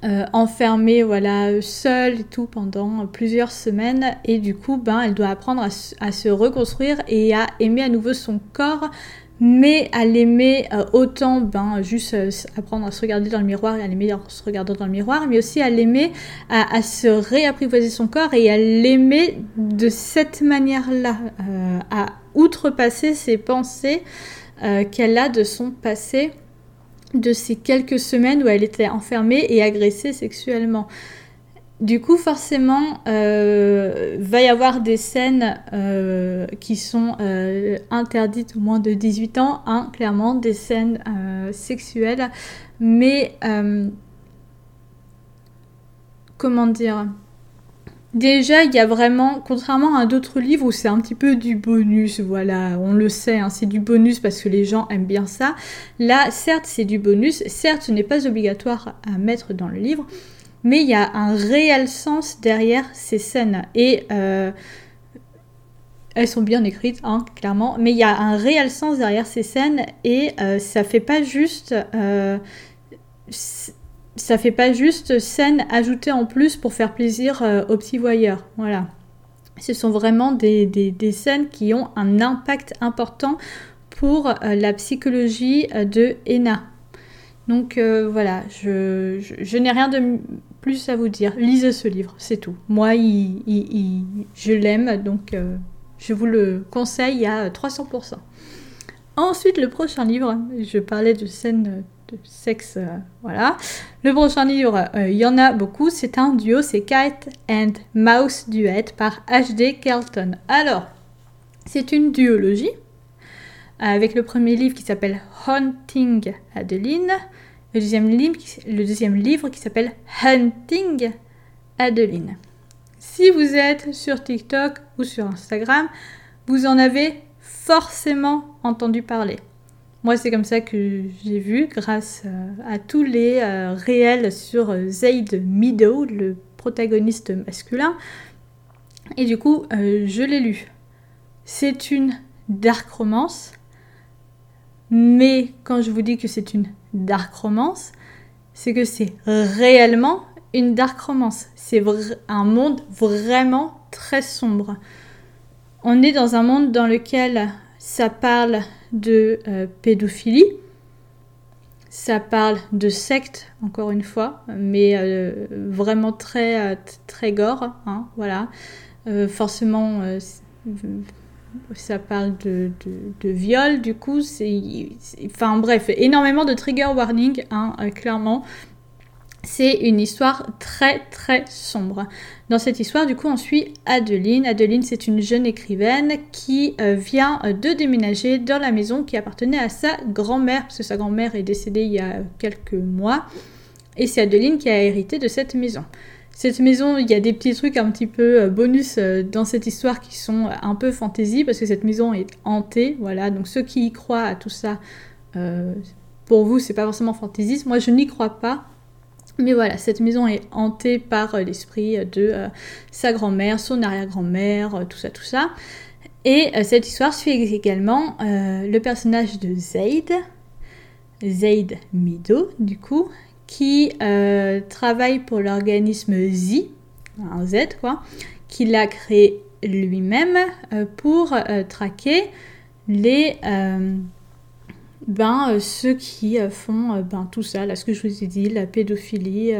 Euh, enfermée voilà seule tout pendant plusieurs semaines et du coup ben elle doit apprendre à, se reconstruire et à aimer à nouveau son corps mais à l'aimer euh, autant ben juste euh, apprendre à se regarder dans le miroir et à l'aimer en se regardant dans le miroir mais aussi à l'aimer à, se réapprivoiser son corps et à l'aimer de cette manière là à outrepasser ses pensées qu'elle a de son passé de ces quelques semaines où elle était enfermée et agressée sexuellement. Du coup, forcément, euh, va y avoir des scènes euh, qui sont euh, interdites au moins de 18 ans, hein, clairement, des scènes sexuelles. Mais, comment dire? Déjà, il y a vraiment, contrairement à d'autres livres où c'est un petit peu du bonus, voilà, on le sait, hein, c'est du bonus parce que les gens aiment bien ça. Là, certes, c'est du bonus, certes, ce n'est pas obligatoire à mettre dans le livre, mais il y a un réel sens derrière ces scènes. Et euh, elles sont bien écrites, hein, clairement, mais il y a un réel sens derrière ces scènes et euh, ça fait pas juste. Euh, ça fait pas juste scène ajoutée en plus pour faire plaisir aux petits voyeurs. Voilà. Ce sont vraiment des, des, scènes qui ont un impact important pour la psychologie de Ena. Donc voilà, je, je, n'ai rien de plus à vous dire. Lisez ce livre, c'est tout. Moi, je l'aime, donc je vous le conseille à 300%. Ensuite, le prochain livre, je parlais de scènes de sexe, euh, voilà. Le prochain livre, euh, il y en a beaucoup, c'est un duo, c'est Cat and Mouse Duet par H.D. Kelton. Alors, c'est une duologie, avec le premier livre qui s'appelle Haunting Adeline, le deuxième livre, qui s'appelle Hunting Adeline. Si vous êtes sur TikTok ou sur Instagram, vous en avez forcément entendu parler. Moi, c'est comme ça que j'ai vu, grâce euh, à tous les euh, réels sur euh, Zayd Meadow, le protagoniste masculin. Et du coup, je l'ai lu. C'est une dark romance. Mais quand je vous dis que c'est une dark romance, c'est que c'est réellement une dark romance. C'est un monde vraiment très sombre. On est dans un monde dans lequel ça parle de euh, pédophilie, ça parle de secte, encore une fois, mais euh, vraiment très, euh, très gore, hein, voilà. forcément, ça parle de, de, viol, du coup, c'est... Enfin bref, énormément de trigger warning, hein, clairement. c'est une histoire très très sombre. Dans cette histoire, du coup, on suit Adeline. Adeline, c'est une jeune écrivaine qui euh, vient euh, de déménager dans la maison qui appartenait à sa grand-mère, parce que sa grand-mère est décédée il y a quelques mois. Et c'est Adeline qui a hérité de cette maison. Cette maison, il y a des petits trucs un petit peu euh, bonus dans cette histoire qui sont un peu fantaisie, parce que cette maison est hantée. Voilà, donc ceux qui y croient à tout ça, pour vous, c'est pas forcément fantaisiste. Moi, je n'y crois pas. Mais voilà, cette maison est hantée par euh, l'esprit de euh, sa grand-mère, son arrière-grand-mère, euh, tout ça, tout ça. Et cette histoire suit également le personnage de Zaid, Zaid Mido, du coup, qui travaille pour l'organisme Z, un Z quoi, qu'il a créé lui-même pour traquer les ben, euh, ceux qui euh, font euh, ben, tout ça, là, ce que je vous ai dit, la pédophilie,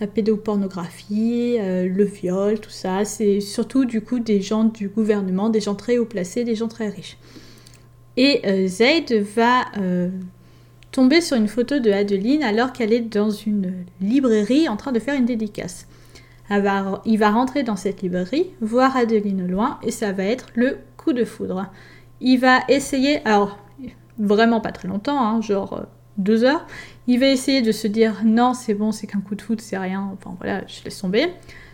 la, pédopornographie, le viol, tout ça, c'est surtout du coup des gens du gouvernement, des gens très haut placés, des gens très riches. Et Zaid va tomber sur une photo de Adeline alors qu'elle est dans une librairie en train de faire une dédicace. il va rentrer dans cette librairie, voir Adeline au loin, et ça va être le coup de foudre. Il va essayer, alors vraiment pas très longtemps, hein, genre euh, deux heures. Il va essayer de se dire non, c'est bon, c'est qu'un coup de foot, c'est rien, enfin voilà, je laisse tomber.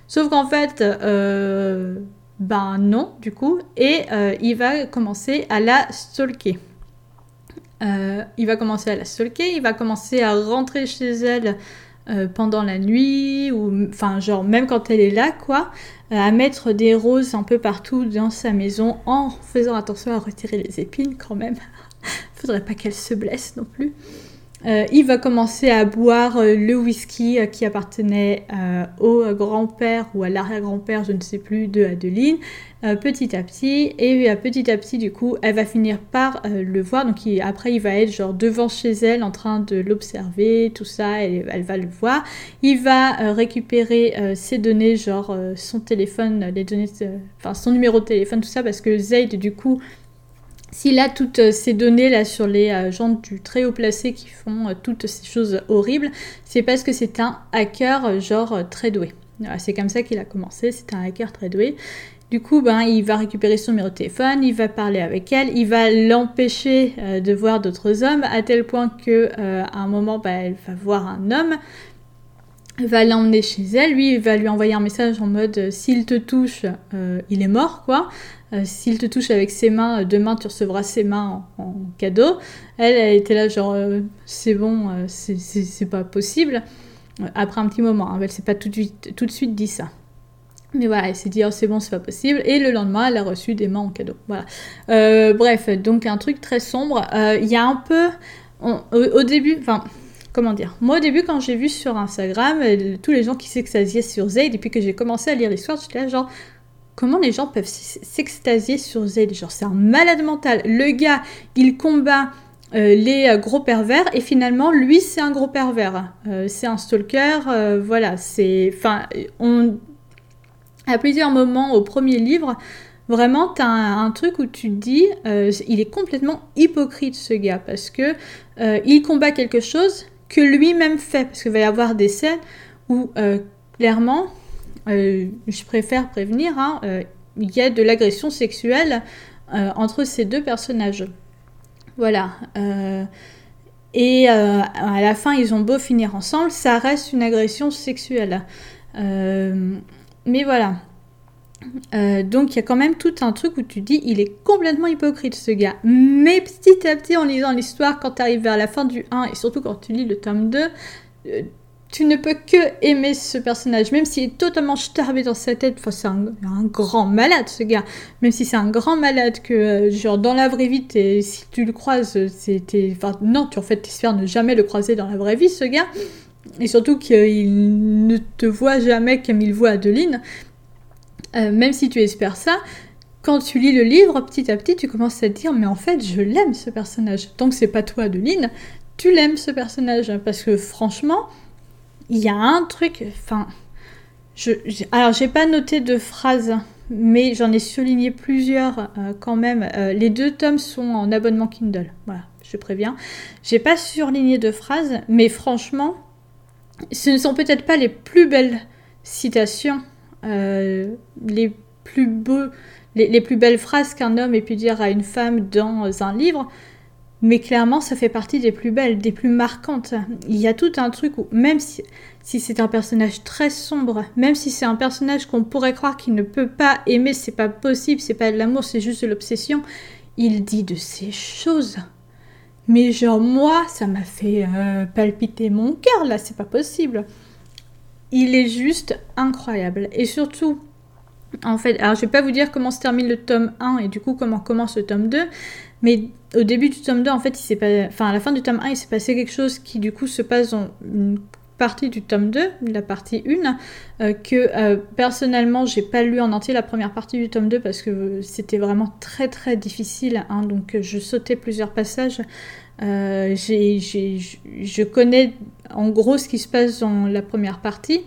Sauf qu'en fait, euh, ben non, du coup, et euh, il va commencer à la stalker. Il va commencer à la stalker, il va commencer à rentrer chez elle pendant la nuit, ou enfin, genre, même quand elle est là, quoi, à mettre des roses un peu partout dans sa maison en faisant attention à retirer les épines quand même [LAUGHS] faudrait pas qu'elle se blesse non plus. Euh, il va commencer à boire euh, le whisky euh, qui appartenait au grand-père ou à l'arrière-grand-père, je ne sais plus, de Adeline, petit à petit. Et petit à petit, du coup, elle va finir par le voir. Donc après, il va être genre devant chez elle en train de l'observer, tout ça, elle, elle, va le voir. Il va récupérer ses données, genre son téléphone, les données, enfin son numéro de téléphone, tout ça, parce que Zayd, du coup, s'il a toutes euh, ces données là sur les euh, gens du très haut placé qui font euh, toutes ces choses horribles, c'est parce que c'est un hacker genre très doué. c'est comme ça qu'il a commencé, c'est un hacker très doué. Du coup, ben, il va récupérer son numéro de téléphone, il va parler avec elle, il va l'empêcher de voir d'autres hommes, à tel point que à un moment, ben, elle va voir un homme, va l'emmener chez elle, lui il va lui envoyer un message en mode s'il te touche, il est mort quoi. Euh, s'il te touche avec ses mains, euh, demain tu recevras ses mains en, cadeau. Elle, elle était là genre euh, c'est bon, c'est pas possible. Après un petit moment, hein, elle s'est pas tout de, suite, tout de suite dit ça. Mais voilà, elle s'est dit, oh, c'est bon, c'est pas possible. Et le lendemain, elle a reçu des mains en cadeau. Voilà. bref, donc un truc très sombre. Il y a un peu. au, début, enfin, comment dire? Moi, au début, quand j'ai vu sur Instagram tous les gens qui s'extasiaient sur Zayd, et puis que j'ai commencé à lire l'histoire, j'étais là genre, comment les gens peuvent s'extasier sur Zayd Genre, c'est un malade mental. Le gars, il combat euh, les euh, gros pervers et finalement, lui, c'est un gros pervers. Euh, c'est un stalker. voilà, c'est. Enfin, on. À plusieurs moments au premier livre, vraiment, t'as un, un truc où tu dis, il est complètement hypocrite ce gars parce que il combat quelque chose que lui-même fait. Parce qu'il va y avoir des scènes où clairement, euh, je préfère prévenir, hein, euh, il y a de l'agression sexuelle euh, entre ces deux personnages. Voilà. et à la fin, ils ont beau finir ensemble, ça reste une agression sexuelle. mais voilà. donc il y a quand même tout un truc où tu dis il est complètement hypocrite ce gars. Mais petit à petit en lisant l'histoire, quand tu arrives vers la fin du 1 et surtout quand tu lis le tome 2, tu ne peux que aimer ce personnage, même s'il est totalement starbé dans sa tête. Enfin, c'est un, grand malade, ce gars. Même si c'est un grand malade que, euh, genre, dans la vraie vie, si tu le croises, c'était. Enfin, non, tu en fait, espères ne jamais le croiser dans la vraie vie, ce gars. Et surtout qu'il ne te voit jamais comme il voit Adeline. Euh, même si tu espères ça, quand tu lis le livre, petit à petit, tu commences à te dire, mais en fait, je l'aime ce personnage. Tant que c'est pas toi, Adeline, tu l'aimes ce personnage. Parce que franchement, il y a un truc, enfin, je, alors j'ai pas noté de phrases, mais j'en ai souligné plusieurs euh, quand même. Euh, les deux tomes sont en abonnement Kindle, voilà, je préviens. J'ai pas surligné de phrases, mais franchement, ce ne sont peut-être pas les plus belles citations, les plus beaux, les, plus belles phrases qu'un homme ait pu dire à une femme dans un livre, mais clairement, ça fait partie des plus belles, des plus marquantes. Il y a tout un truc où, même si, c'est un personnage très sombre, même si c'est un personnage qu'on pourrait croire qu'il ne peut pas aimer, c'est pas possible, c'est pas de l'amour, c'est juste de l'obsession, il dit de ces choses. Mais genre, moi, ça m'a fait euh, palpiter mon cœur, là, c'est pas possible. Il est juste incroyable. Et surtout, en fait, alors je vais pas vous dire comment se termine le tome 1 et du coup comment commence le tome 2, mais au début du tome 2, en fait, il s'est pas... enfin, à la fin du tome 1, il s'est passé quelque chose qui, du coup, se passe dans une partie du tome 2, la partie 1, euh, que euh, personnellement, j'ai pas lu en entier la première partie du tome 2 parce que c'était vraiment très très difficile, hein, donc je sautais plusieurs passages. Euh, je connais en gros ce qui se passe dans la première partie.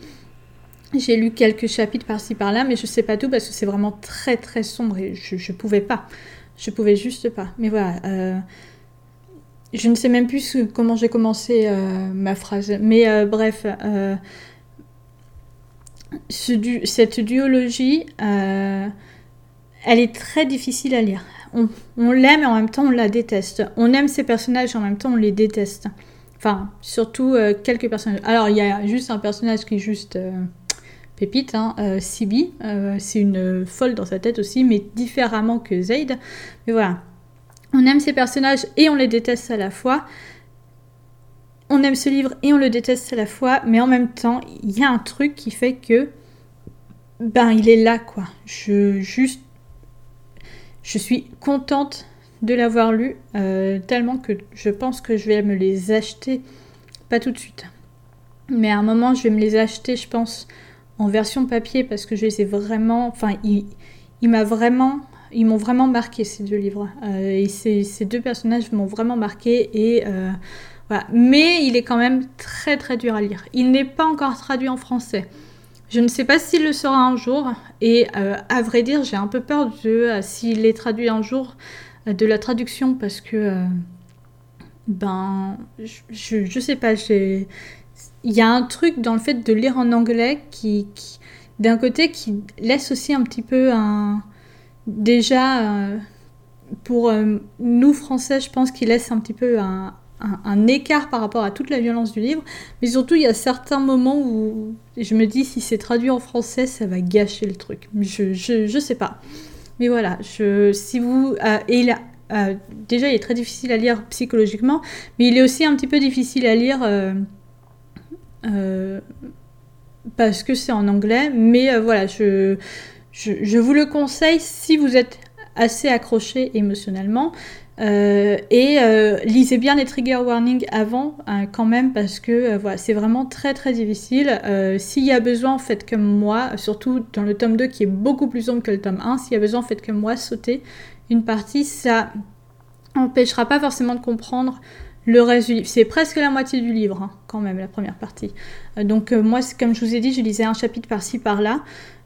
J'ai lu quelques chapitres par-ci par-là, mais je sais pas tout parce que c'est vraiment très très sombre et je, je pouvais pas. Je pouvais juste pas. Mais voilà. Euh, je ne sais même plus comment j'ai commencé euh, ma phrase. Mais euh, bref. cette duologie, elle est très difficile à lire. On, l'aime et en même temps on la déteste. On aime ces personnages et en même temps on les déteste. Enfin, surtout quelques personnages. Alors, il y a juste un personnage qui est juste pépite, hein, euh. Euh, c'est une folle dans sa tête aussi, mais différemment que Zayd. Mais voilà. On aime ces personnages et on les déteste à la fois. On aime ce livre et on le déteste à la fois, mais en même temps, il y a un truc qui fait que. Ben, il est là, quoi. Je juste. Je suis contente de l'avoir lu, euh, tellement que je pense que je vais me les acheter. Pas tout de suite. Mais à un moment, je vais me les acheter, je pense, en version papier parce que je les ai vraiment. Enfin, il, m'a vraiment. Ils m'ont vraiment marqué ces deux livres. Euh, et ces, deux personnages m'ont vraiment marqué. Et euh, voilà. Mais il est quand même très très dur à lire. Il n'est pas encore traduit en français. Je ne sais pas s'il le sera un jour. Et euh, à vrai dire, j'ai un peu peur de s'il est traduit un jour de la traduction parce que ben je, je, sais pas j'ai il y a un truc dans le fait de lire en anglais qui, d'un côté, qui laisse aussi un petit peu un. Déjà, euh, pour euh, nous Français, je pense qu'il laisse un petit peu un, écart par rapport à toute la violence du livre. Mais surtout, il y a certains moments où je me dis, si c'est traduit en français, ça va gâcher le truc. Je, je, sais pas. Mais voilà, je, si vous. Euh, et il déjà, il est très difficile à lire psychologiquement, mais il est aussi un petit peu difficile à lire parce que c'est en anglais. Mais euh, voilà, je, vous le conseille si vous êtes assez accroché émotionnellement. Euh, et lisez bien les trigger warnings avant hein, quand même parce que c'est vraiment très très difficile. s'il y a besoin, faites comme moi, surtout dans le tome 2 qui est beaucoup plus long que le tome 1, s'il y a besoin, faites comme moi, sautez une partie, ça empêchera pas forcément de comprendre le reste du livre. C'est presque la moitié du livre, hein, quand même, la première partie. Euh, donc euh, moi, comme je vous ai dit, je lisais un chapitre par-ci, par-là.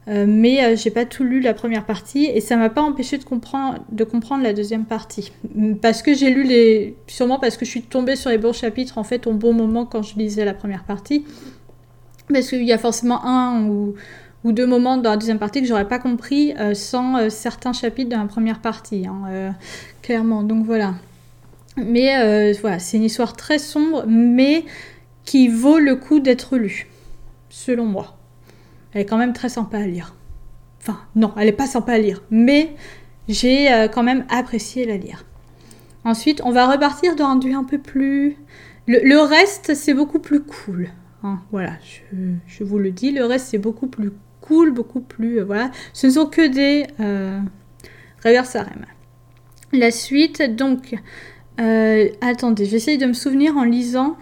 Euh, mais j'ai pas tout lu la première partie et ça m'a pas empêché de comprendre, la deuxième partie. Parce que j'ai lu les. Sûrement parce que je suis tombée sur les bons chapitres en fait au bon moment quand je lisais la première partie. Parce qu'il y a forcément un ou, ou, deux moments dans la deuxième partie que j'aurais pas compris sans certains chapitres de la première partie. Hein, clairement. Donc voilà. Mais euh, voilà, c'est une histoire très sombre, mais qui vaut le coup d'être lue, selon moi. Elle est quand même très sympa à lire. Enfin, non, elle n'est pas sympa à lire, mais j'ai euh, quand même apprécié la lire. Ensuite, on va repartir dans un duo un peu plus... Le, reste, c'est beaucoup plus cool. Hein, voilà, je, vous le dis, le reste, c'est beaucoup plus cool, beaucoup plus... Euh, voilà, ce ne sont que des... Euh, Reversarem. La suite, donc, euh, attendez, j'essaye de me souvenir en lisant.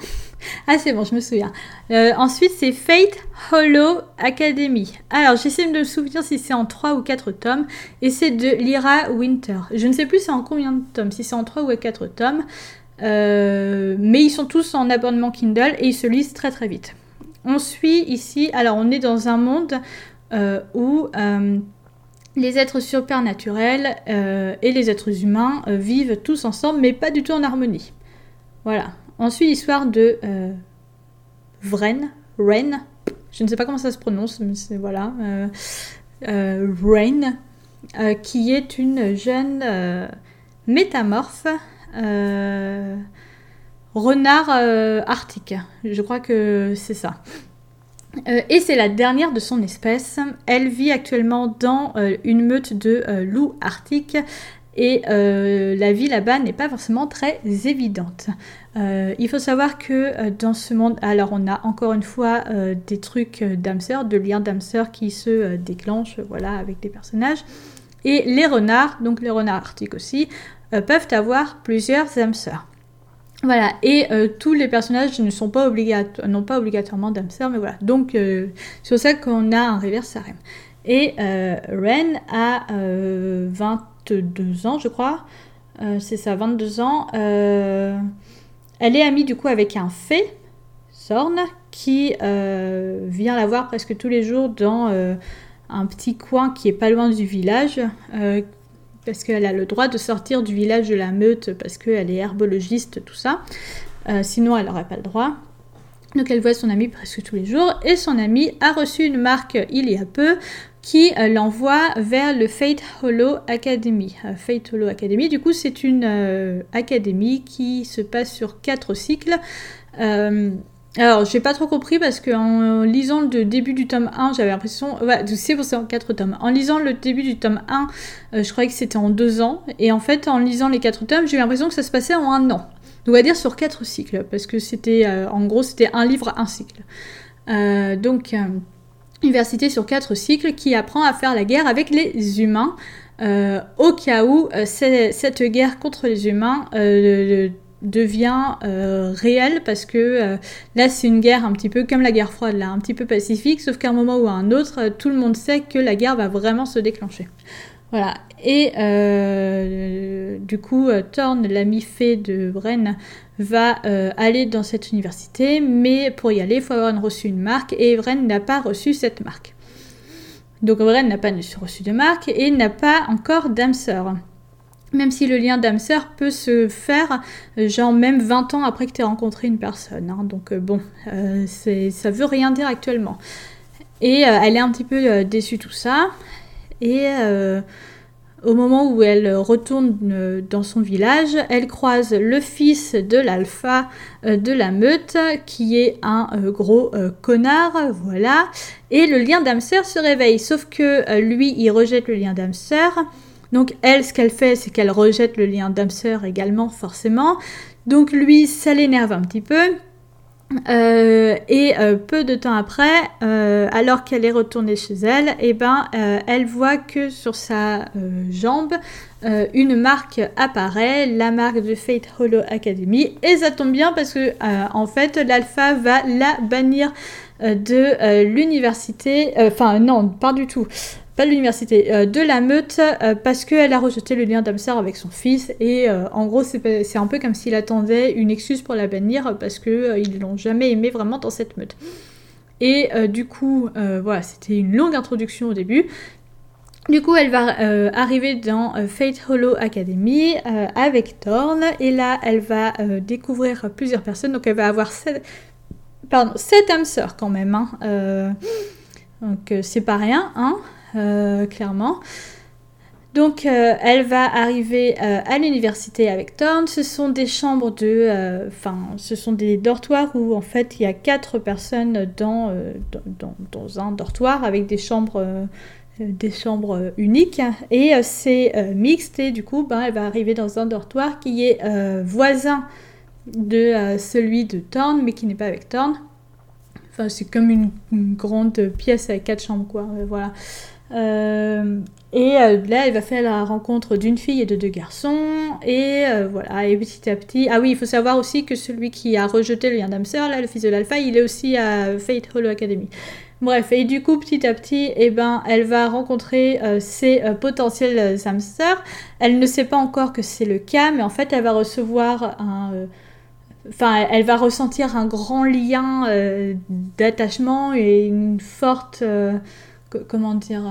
ah, c'est bon, je me souviens. Euh, ensuite, c'est Fate Hollow Academy. Alors, j'essaie de me souvenir si c'est en 3 ou 4 tomes. Et c'est de Lyra Winter. Je ne sais plus c'est en combien de tomes, si c'est en 3 ou 4 tomes. Euh, mais ils sont tous en abonnement Kindle et ils se lisent très très vite. On suit ici, alors on est dans un monde où les êtres supernaturels euh, et les êtres humains euh, vivent tous ensemble, mais pas du tout en harmonie. Voilà. Ensuite, l'histoire de euh, Vren, Rain. Je ne sais pas comment ça se prononce, mais c'est voilà. Rain, qui est une jeune métamorphe renard arctique. Je crois que c'est ça. Et c'est la dernière de son espèce. Elle vit actuellement dans une meute de loups arctiques et euh, la vie là-bas n'est pas forcément très évidente. Euh, il faut savoir que euh, dans ce monde, alors on a encore une fois des trucs d'âme de liens d'âme qui se déclenchent, voilà, avec des personnages. Et les renards, donc les renards arctiques aussi, peuvent avoir plusieurs âmes Voilà, et tous les personnages ne sont pas n'ont pas obligatoirement d'âme mais voilà. Donc c'est pour ça qu'on a un reverse harem. Et Ren a 20 22 ans, je crois. Euh, c'est ça, 22 ans. Euh, elle est amie du coup avec un fée, Sorn, qui euh, vient la voir presque tous les jours dans un petit coin qui est pas loin du village. Parce qu'elle a le droit de sortir du village de la meute parce qu'elle est herbologiste, tout ça. sinon, elle n'aurait pas le droit. Donc elle voit son amie presque tous les jours et son amie a reçu une marque il y a peu qui euh, l'envoie vers le Fate Hollow Academy. Euh, Fate Hollow Academy, du coup, c'est une euh, académie qui se passe sur quatre cycles. Alors, j'ai pas trop compris parce qu'en lisant le début du tome 1, j'avais l'impression. Ouais, c'est pour ça en 4 tomes. En lisant le début du tome 1, je croyais que c'était en 2 ans. Et en fait, en lisant les 4 tomes, j'ai eu l'impression que ça se passait en un an. Donc, on va dire sur 4 cycles. Parce que c'était. en gros, c'était un livre, un cycle. donc université sur quatre cycles qui apprend à faire la guerre avec les humains euh, au cas où euh, cette guerre contre les humains euh, devient réelle parce que là c'est une guerre un petit peu comme la guerre froide là, un petit peu pacifique, sauf qu'à un moment ou à un autre, tout le monde sait que la guerre va vraiment se déclencher. Voilà. Et du coup, Thorn, l'ami fée de Bren, va euh, aller dans cette université, mais pour y aller, il faut avoir reçu une marque, et Evren n'a pas reçu cette marque. Donc Evren n'a pas reçu de marque et n'a pas encore d'âme. Même si le lien d'âme sœur peut se faire, euh, genre même 20 ans après que tu aies rencontré une personne. Hein. Donc euh, bon, ça veut rien dire actuellement. Et elle est un petit peu déçue tout ça. Et au moment où elle retourne euh, dans son village, elle croise le fils de l'alpha euh, de la meute, qui est un euh, gros connard, voilà. Et le lien d'âme se réveille, sauf que lui, il rejette le lien d'âme Donc elle, ce qu'elle fait, c'est qu'elle rejette le lien d'âme également, forcément. Donc lui, ça l'énerve un petit peu. Euh, et euh, peu de temps après, euh, alors qu'elle est retournée chez elle, eh ben, elle voit que sur sa jambe, une marque apparaît, la marque de Fate Hollow Academy, et ça tombe bien parce que en fait, l'alpha va la bannir de l'université, enfin non, pas du tout de l'université, euh, de la meute, euh, parce qu'elle a rejeté le lien d'âme avec son fils. Et euh, en gros, c'est un peu comme s'il attendait une excuse pour la bannir, parce qu'ils l'ont jamais aimé vraiment dans cette meute. Et du coup, voilà, c'était une longue introduction au début. Du coup, elle va arriver dans Fate Hollow Academy avec Thorn. Et là, elle va découvrir plusieurs personnes. Donc, elle va avoir pardon, sept âmes sœurs quand même. Hein. donc, c'est pas rien. Hein. Euh, clairement. Donc euh, elle va arriver euh, à l'université avec Thorn. Ce sont des chambres de... Enfin, ce sont des dortoirs où en fait il y a quatre personnes dans, dans, un dortoir avec des chambres... des chambres uniques et c'est mixte et du coup ben, elle va arriver dans un dortoir qui est voisin de celui de Thorn mais qui n'est pas avec Thorn. Enfin, c'est comme une, grande pièce avec quatre chambres, quoi. voilà. Euh, et euh, là, elle va faire la rencontre d'une fille et de deux garçons. Et euh, voilà, et petit à petit. Ah oui, il faut savoir aussi que celui qui a rejeté le lien d'âme là, le fils de l'alpha, il est aussi à Fate Hollow Academy. Bref, et du coup, petit à petit, eh ben, elle va rencontrer ses potentiels âmes Elle ne sait pas encore que c'est le cas, mais en fait, elle va recevoir un. Enfin, elle va ressentir un grand lien d'attachement et une forte comment dire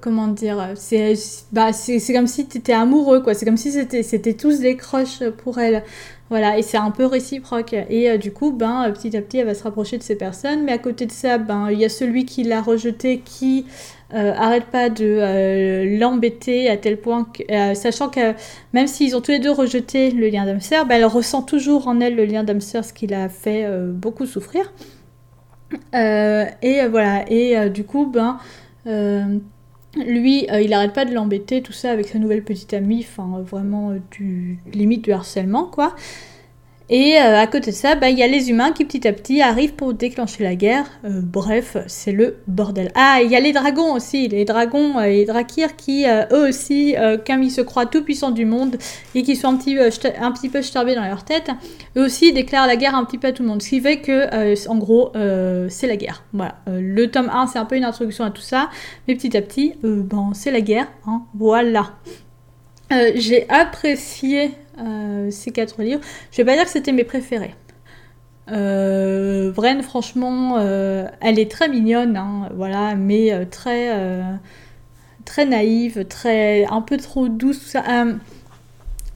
comment dire c'est bah comme si tu étais amoureux quoi. C'est comme si c'était tous des croches pour elle. Voilà et c'est un peu réciproque. Et euh, du coup ben petit à petit elle va se rapprocher de ces personnes. Mais à côté de ça ben il y a celui qui l'a rejeté qui euh, arrête pas de euh, l'embêter à tel point que sachant que même s'ils ont tous les deux rejeté le lien d'âme ben, elle ressent toujours en elle le lien d'âme ce qui l'a fait beaucoup souffrir et voilà et du coup ben lui, euh, il arrête pas de l'embêter, tout ça, avec sa nouvelle petite amie, vraiment, euh, du limite du harcèlement, quoi. Et euh, à côté de ça, bah, il y a les humains qui petit à petit arrivent pour déclencher la guerre. Euh, bref, c'est le bordel. Ah, il y a les dragons aussi, les dragons et euh, les drakirs qui, eux aussi, comme ils se croient tout puissants du monde et qui sont un petit, un petit peu starbés dans leur tête, eux aussi déclarent la guerre un petit peu à tout le monde. Ce qui fait que, en gros, c'est la guerre. Voilà. le tome 1, c'est un peu une introduction à tout ça, mais petit à petit, bon, c'est la guerre. Hein. Voilà. J'ai apprécié ces quatre livres. Je vais pas dire que c'était mes préférés. Euh, Vren, franchement, euh, elle est très mignonne, hein, voilà, mais euh, très, très naïve, très, un peu trop douce.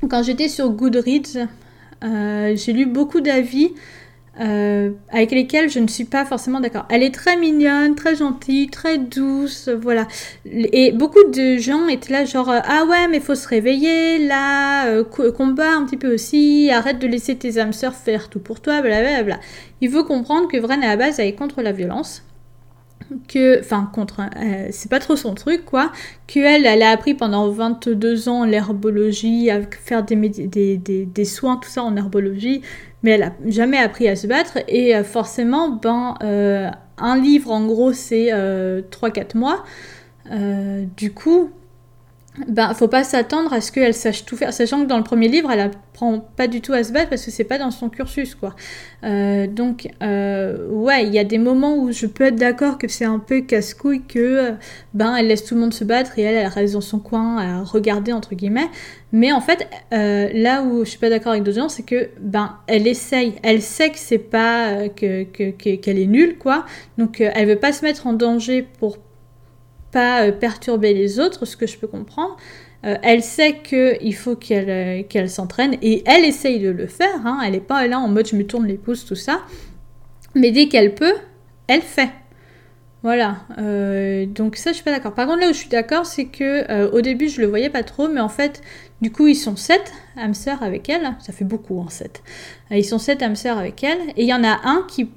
quand j'étais sur Goodreads, j'ai lu beaucoup d'avis euh, avec lesquelles je ne suis pas forcément d'accord. Elle est très mignonne, très gentille, très douce, voilà. Et beaucoup de gens étaient là genre euh, ah ouais mais faut se réveiller là, euh, combat un petit peu aussi, arrête de laisser tes âmes sœurs faire tout pour toi, blablabla. Il faut comprendre que Vren à la base elle est contre la violence que, enfin contre, c'est pas trop son truc quoi, qu'elle, elle a appris pendant 22 ans l'herbologie, à faire des, des, des, des, soins, tout ça en herbologie, mais elle a jamais appris à se battre et euh, forcément, ben, euh, un livre en gros c'est 3-4 euh, mois. du coup, ben, faut pas s'attendre à ce qu'elle sache tout faire, sachant que dans le premier livre, elle apprend pas du tout à se battre parce que c'est pas dans son cursus, quoi. Euh, donc, euh, ouais, il y a des moments où je peux être d'accord que c'est un peu casse-couille que, ben, elle laisse tout le monde se battre et elle, reste dans son coin à regarder, entre guillemets. Mais en fait, euh, là où je suis pas d'accord avec d'autres gens, c'est que, ben, elle essaye, elle sait que c'est pas, que, qu'elle est nulle, quoi. Donc, elle veut pas se mettre en danger pour pas euh, perturber les autres, ce que je peux comprendre. Euh, elle sait qu'il faut qu'elle euh, qu'elle s'entraîne et elle essaye de le faire. Hein. Elle n'est pas là en mode je me tourne les pouces, tout ça. Mais dès qu'elle peut, elle fait. Voilà. donc ça, je suis pas d'accord. Par contre, là où je suis d'accord, c'est que au début, je le voyais pas trop, mais en fait, du coup, ils sont sept hamsters avec elle. Ça fait beaucoup, en sept. Ils sont sept hamsters avec elle. Et il y en a un qui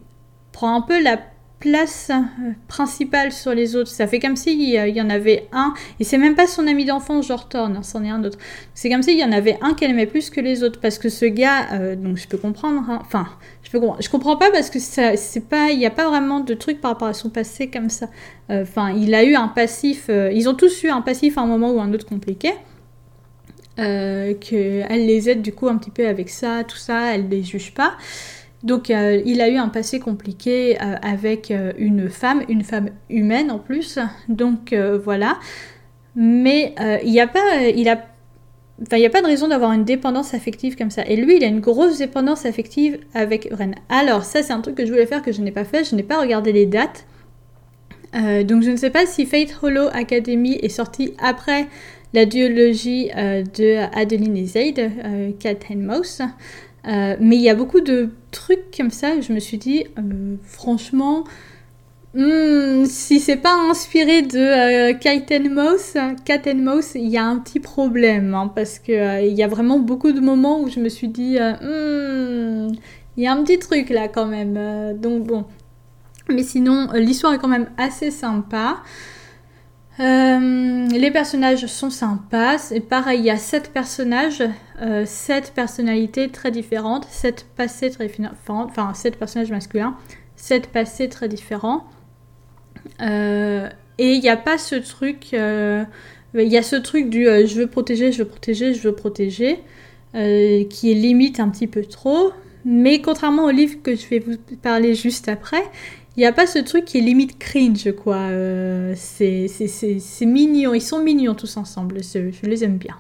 prend un peu la place euh, principale sur les autres. Ça fait comme s'il y en avait un, et c'est même pas son ami d'enfance, genre Thorne, hein, c'en est un autre. C'est comme s'il y en avait un qu'elle aimait plus que les autres, parce que ce gars, euh, donc je peux comprendre, hein, enfin, je peux comprendre. Je comprends pas parce que ça, c'est pas, il n'y a pas vraiment de truc par rapport à son passé comme ça. Euh, enfin, il a eu un passif, ils ont tous eu un passif à un moment ou un autre compliqué. qu'elle les aide du coup un petit peu avec ça, tout ça, elle les juge pas. Donc euh, il a eu un passé compliqué euh, avec euh, une femme, une femme humaine en plus. Donc voilà. Mais il n'y a pas, a, enfin a pas de raison d'avoir une dépendance affective comme ça. Et lui, il a une grosse dépendance affective avec Ren. Alors ça, c'est un truc que je voulais faire que je n'ai pas fait. Je n'ai pas regardé les dates. donc je ne sais pas si Fate Hollow Academy est sorti après la duologie de Adeline et Zaid, Cat and Mouse. Euh, mais il y a beaucoup de trucs comme ça je me suis dit, euh, franchement, hmm, si c'est pas inspiré de euh, Cat and Mouse, Cat and Mouse, il y a un petit problème hein, parce que il y a vraiment beaucoup de moments où je me suis dit, hmm, il y a un petit truc là quand même. donc bon, mais sinon l'histoire est quand même assez sympa. Euh, les personnages sont sympas. C'est pareil, il y a sept personnages, euh, sept personnalités très différentes, sept passés très différents, enfin sept personnages masculins, sept passés très différents. Euh, et il n'y a pas ce truc, il y a ce truc du je veux protéger, je veux protéger, je veux protéger, qui est limite un petit peu trop. Mais contrairement au livre que je vais vous parler juste après, il n'y a pas ce truc qui est limite cringe, quoi. Euh, c'est mignon, ils sont mignons tous ensemble, je, les aime bien.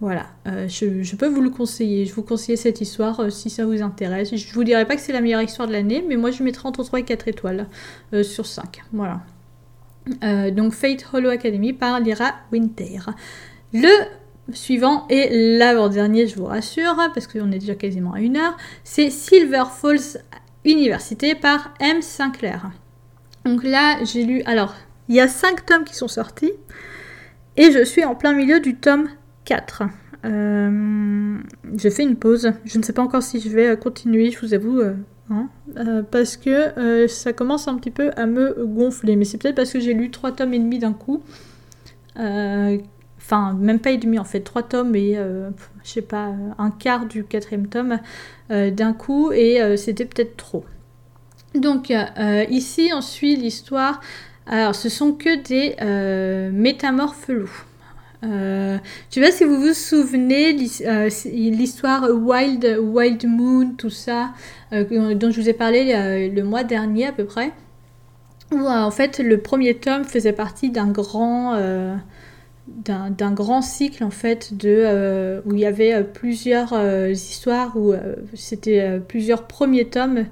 Voilà, euh, je, peux vous le conseiller, je vous conseille cette histoire euh, si ça vous intéresse. Je vous dirai pas que c'est la meilleure histoire de l'année, mais moi je mettrai entre 3 et 4 étoiles sur 5. Voilà. donc Fate Hollow Academy par Lyra Winter. Le suivant et l'avant-dernier, je vous rassure, parce qu'on est déjà quasiment à une heure, c'est Silver Falls Université par M. Sinclair. Donc là, j'ai lu. Alors, il y a cinq tomes qui sont sortis et je suis en plein milieu du tome 4. Euh, je fais une pause. Je ne sais pas encore si je vais continuer, je vous avoue. Euh, hein, euh, parce que ça commence un petit peu à me gonfler. Mais c'est peut-être parce que j'ai lu trois tomes et demi d'un coup. Enfin, même pas et demi en fait, trois tomes et je sais pas, un quart du quatrième tome d'un coup. Et c'était peut-être trop. Donc ici, on suit l'histoire. Alors, ce sont que des métamorphes loups. Euh, je sais pas si vous vous souvenez euh, l'histoire Wild, Wild Moon, tout ça, euh, dont je vous ai parlé euh, le mois dernier à peu près. Où en fait le premier tome faisait partie d'un grand, d'un grand cycle en fait de où il y avait plusieurs histoires où c'était plusieurs premiers tomes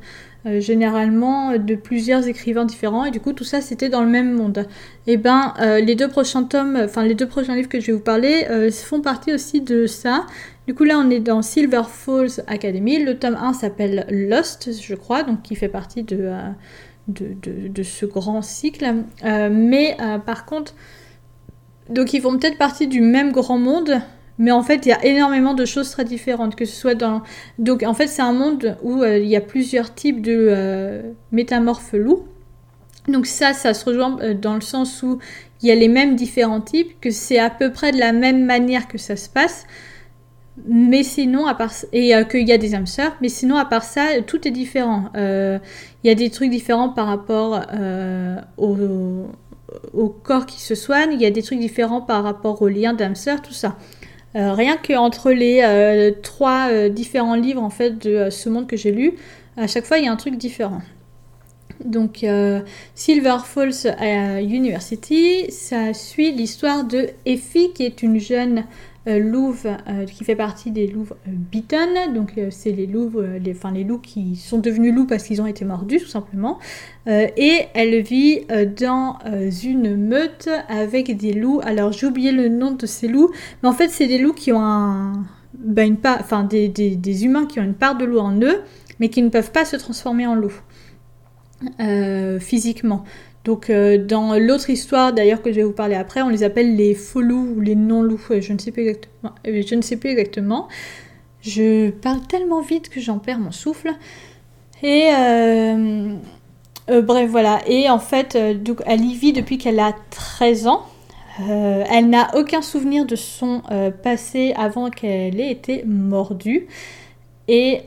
euh, généralement de plusieurs écrivains différents et du coup tout ça c'était dans le même monde. Et eh ben euh, les deux prochains tomes, enfin les deux prochains livres que je vais vous parler euh, font partie aussi de ça. Du coup là on est dans Silver Falls Academy. Le tome 1 s'appelle Lost je crois, donc qui fait partie de, de, de ce grand cycle. mais par contre, donc ils font peut-être partie du même grand monde, mais en fait, il y a énormément de choses très différentes, que ce soit dans... Donc en fait, c'est un monde où euh, il y a plusieurs types de euh, métamorphes loups. Donc ça, ça se rejoint euh, dans le sens où il y a les mêmes différents types, que c'est à peu près de la même manière que ça se passe. Mais sinon, à part et qu'il y a des âmes sœurs, mais sinon à part ça, tout est différent. Il y a des trucs différents par rapport au, au, corps qui se soigne, il y a des trucs différents par rapport aux liens d'âmes sœurs, tout ça. Euh, rien qu'entre les euh, trois euh, différents livres en fait de ce monde que j'ai lu, à chaque fois il y a un truc différent. Donc Silver Falls University, ça suit l'histoire de Effie qui est une jeune louve euh, qui fait partie des louves euh, Beaton. Donc c'est les louves, les, les loups qui sont devenus loups parce qu'ils ont été mordus tout simplement. et elle vit dans une meute avec des loups. Alors j'ai oublié le nom de ces loups, mais en fait c'est des loups qui ont ben, une part, enfin des, humains qui ont une part de loup en eux, mais qui ne peuvent pas se transformer en loup physiquement. Donc euh, dans l'autre histoire d'ailleurs que je vais vous parler après, on les appelle les faux loups ou les non-loups, je ne sais plus exactement. Euh, je ne sais exactement. Je parle tellement vite que j'en perds mon souffle. Et euh, bref voilà. Et en fait, donc, elle y vit depuis qu'elle a 13 ans. elle n'a aucun souvenir de son passé avant qu'elle ait été mordue. Et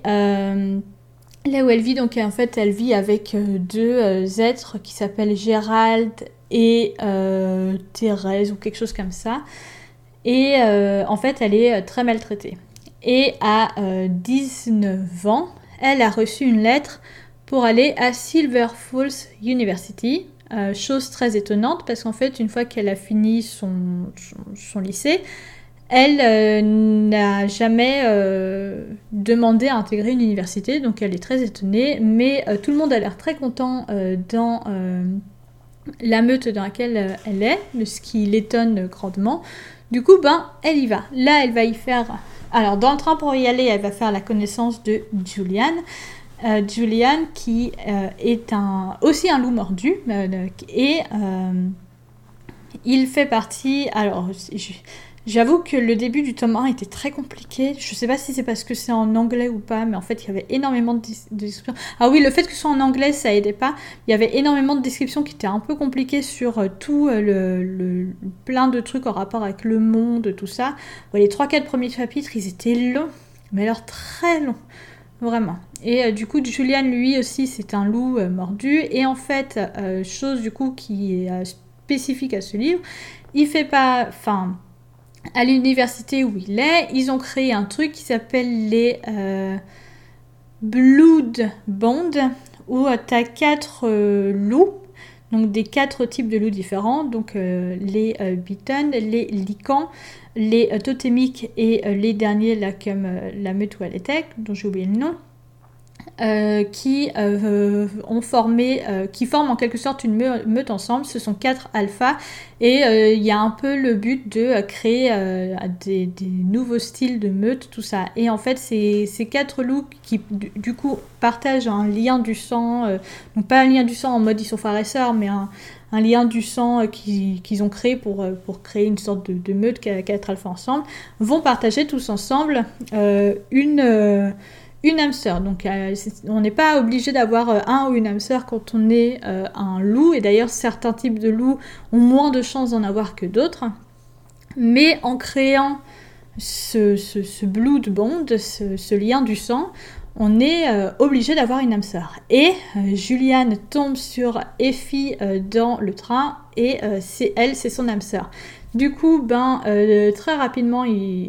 Là où elle vit, donc en fait, elle vit avec euh, deux euh, êtres qui s'appellent Gérald et euh, Thérèse ou quelque chose comme ça. Et en fait, elle est très maltraitée. Et à 19 ans, elle a reçu une lettre pour aller à Silver Falls University. chose très étonnante parce qu'en fait, une fois qu'elle a fini son, son lycée, elle euh, n'a jamais euh, demandé à intégrer une université, donc elle est très étonnée, mais euh, tout le monde a l'air très content dans la meute dans laquelle elle est, ce qui l'étonne grandement. Du coup, ben, elle y va. Là, elle va y faire... Alors, dans le train pour y aller, elle va faire la connaissance de Julian. Julian qui est aussi un loup mordu et il fait partie... Alors, je, J'avoue que le début du tome 1 était très compliqué. Je sais pas si c'est parce que c'est en anglais ou pas, mais en fait, il y avait énormément de, descriptions. Ah oui, le fait que ce soit en anglais, ça aidait pas. Il y avait énormément de descriptions qui étaient un peu compliquées sur euh, tout euh, le, plein de trucs en rapport avec le monde, tout ça. les 3-4 premiers chapitres, ils étaient longs, mais alors très longs. Vraiment. Et euh, du coup, Julian, lui aussi, c'est un loup mordu. Et en fait, chose du coup qui est spécifique à ce livre, il fait pas. Enfin à l'université où il est, ils ont créé un truc qui s'appelle les euh, Blood Bond, où tu as quatre euh, loups, donc des quatre types de loups différents, donc euh, les Beaton, les Lycans, les totémiques et les derniers comme la dont j'ai oublié le nom. Euh, qui euh, ont formé, euh, qui forment en quelque sorte une meute ensemble. Ce sont quatre alphas et il y a un peu le but de créer des, nouveaux styles de meute, tout ça. Et en fait, ces, ces quatre loups qui du, coup partagent un lien du sang, donc pas un lien du sang en mode ils sont frères et sœurs, mais un, lien du sang qu'ils ont créé pour, créer une sorte de, de meute quatre alphas ensemble, vont partager tous ensemble une une âme sœur. Donc euh, on n'est pas obligé d'avoir euh, un ou une âme sœur quand on est euh, un loup. Et d'ailleurs certains types de loups ont moins de chances d'en avoir que d'autres. Mais en créant ce, ce, blood bond, ce, lien du sang, on est obligé d'avoir une âme sœur. Et Juliane tombe sur Effie dans le train et c'est elle, c'est son âme sœur. Du coup, ben, euh, très rapidement,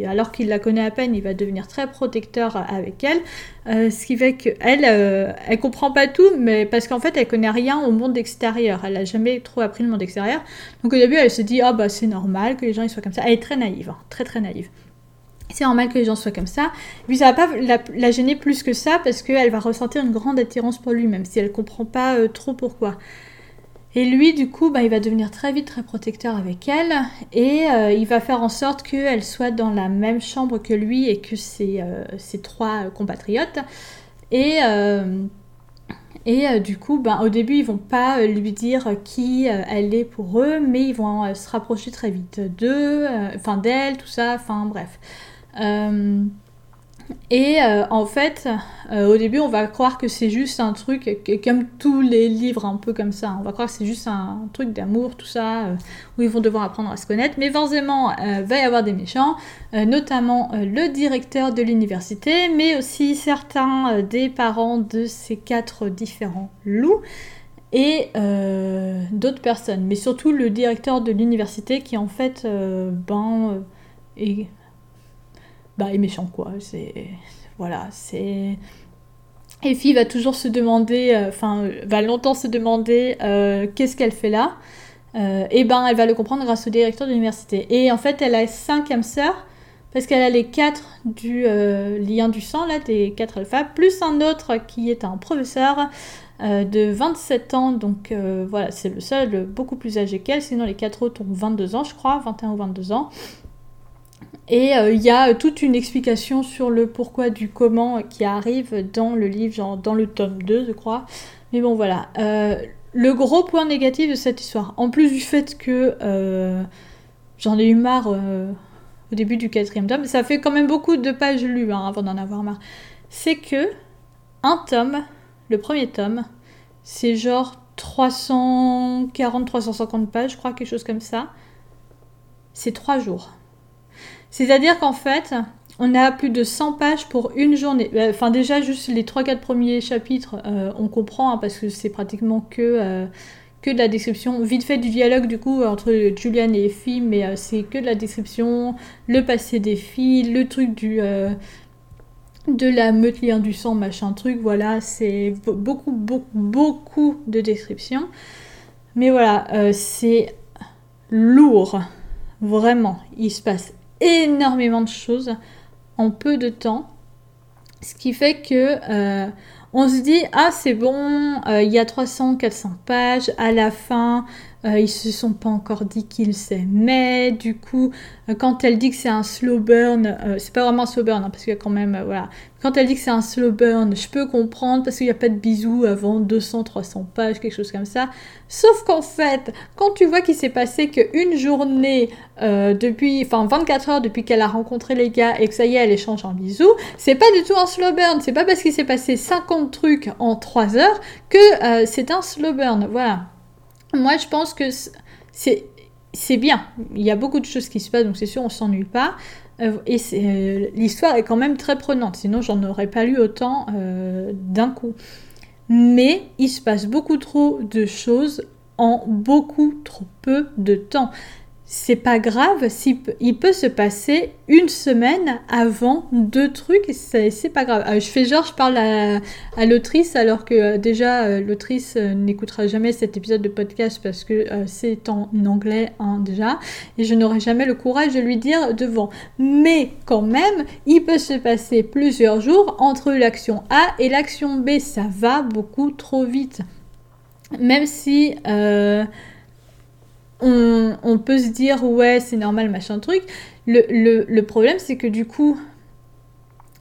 alors qu'il la connaît à peine, il va devenir très protecteur avec elle. Euh, ce qui fait qu'elle, euh, elle comprend pas tout, mais parce qu'en fait, elle connaît rien au monde extérieur. Elle a jamais trop appris le monde extérieur. Donc au début, elle se dit, ah bah c'est normal que les gens soient comme ça. Elle est très naïve, hein, très très naïve. C'est normal que les gens soient comme ça. Et puis ça va pas la, gêner plus que ça parce qu'elle va ressentir une grande attirance pour lui, même si elle comprend pas trop pourquoi. Et lui, du coup, bah, il va devenir très vite très protecteur avec elle et euh, il va faire en sorte qu'elle soit dans la même chambre que lui et que ses, euh, trois compatriotes. Et, euh, et du coup, bah, au début, ils vont pas lui dire qui elle est pour eux, mais ils vont se rapprocher très vite d'eux, enfin d'elle, tout ça, enfin bref. Et euh, en fait, euh, au début, on va croire que c'est juste un truc, comme tous les livres un peu comme ça, on va croire que c'est juste un truc d'amour, tout ça, euh, où ils vont devoir apprendre à se connaître. Mais forcément, va y avoir des méchants, notamment le directeur de l'université, mais aussi certains des parents de ces quatre différents loups et d'autres personnes. Mais surtout le directeur de l'université qui en fait, ben, bah, est méchant, quoi. C'est. Voilà, c'est. Effie va toujours se demander, euh, enfin, va longtemps se demander euh, qu'est-ce qu'elle fait là. Euh, et ben, elle va le comprendre grâce au directeur de l'université. Et en fait, elle a cinq âmes sœurs, parce qu'elle a les quatre du lien du sang, là, des quatre alphas, plus un autre qui est un professeur de 27 ans, donc voilà, c'est le seul beaucoup plus âgé qu'elle, sinon les quatre autres ont 22 ans, je crois, 21 ou 22 ans. Et euh, il y a toute une explication sur le pourquoi du comment qui arrive dans le livre, genre dans le tome 2, je crois. Mais bon, voilà. Euh, le gros point négatif de cette histoire, en plus du fait que euh, j'en ai eu marre au début du quatrième tome, ça fait quand même beaucoup de pages lues hein, avant d'en avoir marre, c'est que un tome, le premier tome, c'est genre 340-350 pages, je crois, quelque chose comme ça. C'est trois jours. C'est-à-dire qu'en fait, on a plus de 100 pages pour une journée. Euh, enfin, déjà, juste les 3-4 premiers chapitres, euh, on comprend, hein, parce que c'est pratiquement que, euh, que de la description. Vite fait du dialogue, du coup, entre Julian et Effie, mais c'est que de la description, le passé des filles, le truc du. de la meute du sang, machin truc, voilà, c'est beaucoup, beaucoup, beaucoup de descriptions. Mais voilà, c'est lourd, vraiment. Il se passe énormément de choses en peu de temps. Ce qui fait que euh, on se dit ah c'est bon, euh, il y a 300 400 pages à la fin euh, ils se sont pas encore dit qu'ils s'aimaient. Du coup, euh, quand elle dit que c'est un slow burn, euh, c'est pas vraiment un slow burn, hein, parce qu'il y a quand même, voilà. Quand elle dit que c'est un slow burn, je peux comprendre parce qu'il n'y a pas de bisous avant 200-300 pages, quelque chose comme ça. Sauf qu'en fait, quand tu vois qu'il s'est passé qu'une journée depuis, enfin 24 heures depuis qu'elle a rencontré les gars et que ça y est, elle échange un bisou, c'est pas du tout un slow burn. C'est pas parce qu'il s'est passé 50 trucs en 3 heures que c'est un slow burn. Voilà. Moi, je pense que c'est c'est bien. Il y a beaucoup de choses qui se passent, donc c'est sûr, on s'ennuie pas. Euh, et euh, l'histoire est quand même très prenante, sinon j'en aurais pas lu autant euh, d'un coup. Mais il se passe beaucoup trop de choses en beaucoup trop peu de temps. C'est pas grave s'il il peut se passer une semaine avant deux trucs, c'est pas grave. Euh, je fais genre, je parle à, l'autrice alors que euh, déjà euh, l'autrice n'écoutera jamais cet épisode de podcast parce que c'est en anglais hein, déjà et je n'aurai jamais le courage de lui dire devant. Mais quand même, il peut se passer plusieurs jours entre l'action A et l'action B. Ça va beaucoup trop vite. Même si on, peut se dire ouais c'est normal machin truc. Le, problème c'est que du coup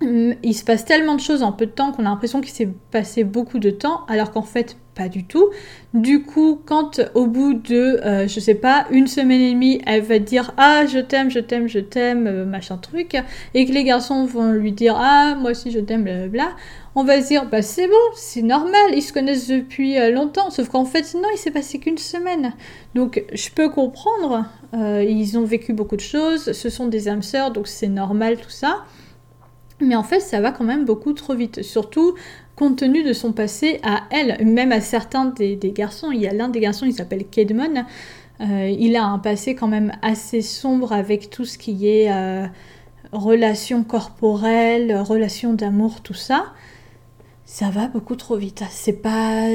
mm, il se passe tellement de choses en peu de temps qu'on a l'impression qu'il s'est passé beaucoup de temps alors qu'en fait pas du tout. Du coup, quand au bout de, euh, je sais pas, une semaine et demie, elle va dire Ah, je t'aime, je t'aime, je t'aime, euh, machin truc, et que les garçons vont lui dire Ah, moi aussi je t'aime, blablabla, on va se dire Bah, c'est bon, c'est normal, ils se connaissent depuis euh, longtemps, sauf qu'en fait, non, il s'est passé qu'une semaine. Donc, je peux comprendre, ils ont vécu beaucoup de choses, ce sont des âmes sœurs, donc c'est normal tout ça. Mais en fait, ça va quand même beaucoup trop vite. Surtout compte tenu de son passé à elle, même à certains des, garçons. Il y a l'un des garçons, il s'appelle Kedmon. Euh, il a un passé quand même assez sombre avec tout ce qui est euh, relations corporelles, relations d'amour, tout ça. Ça va beaucoup trop vite. C'est pas,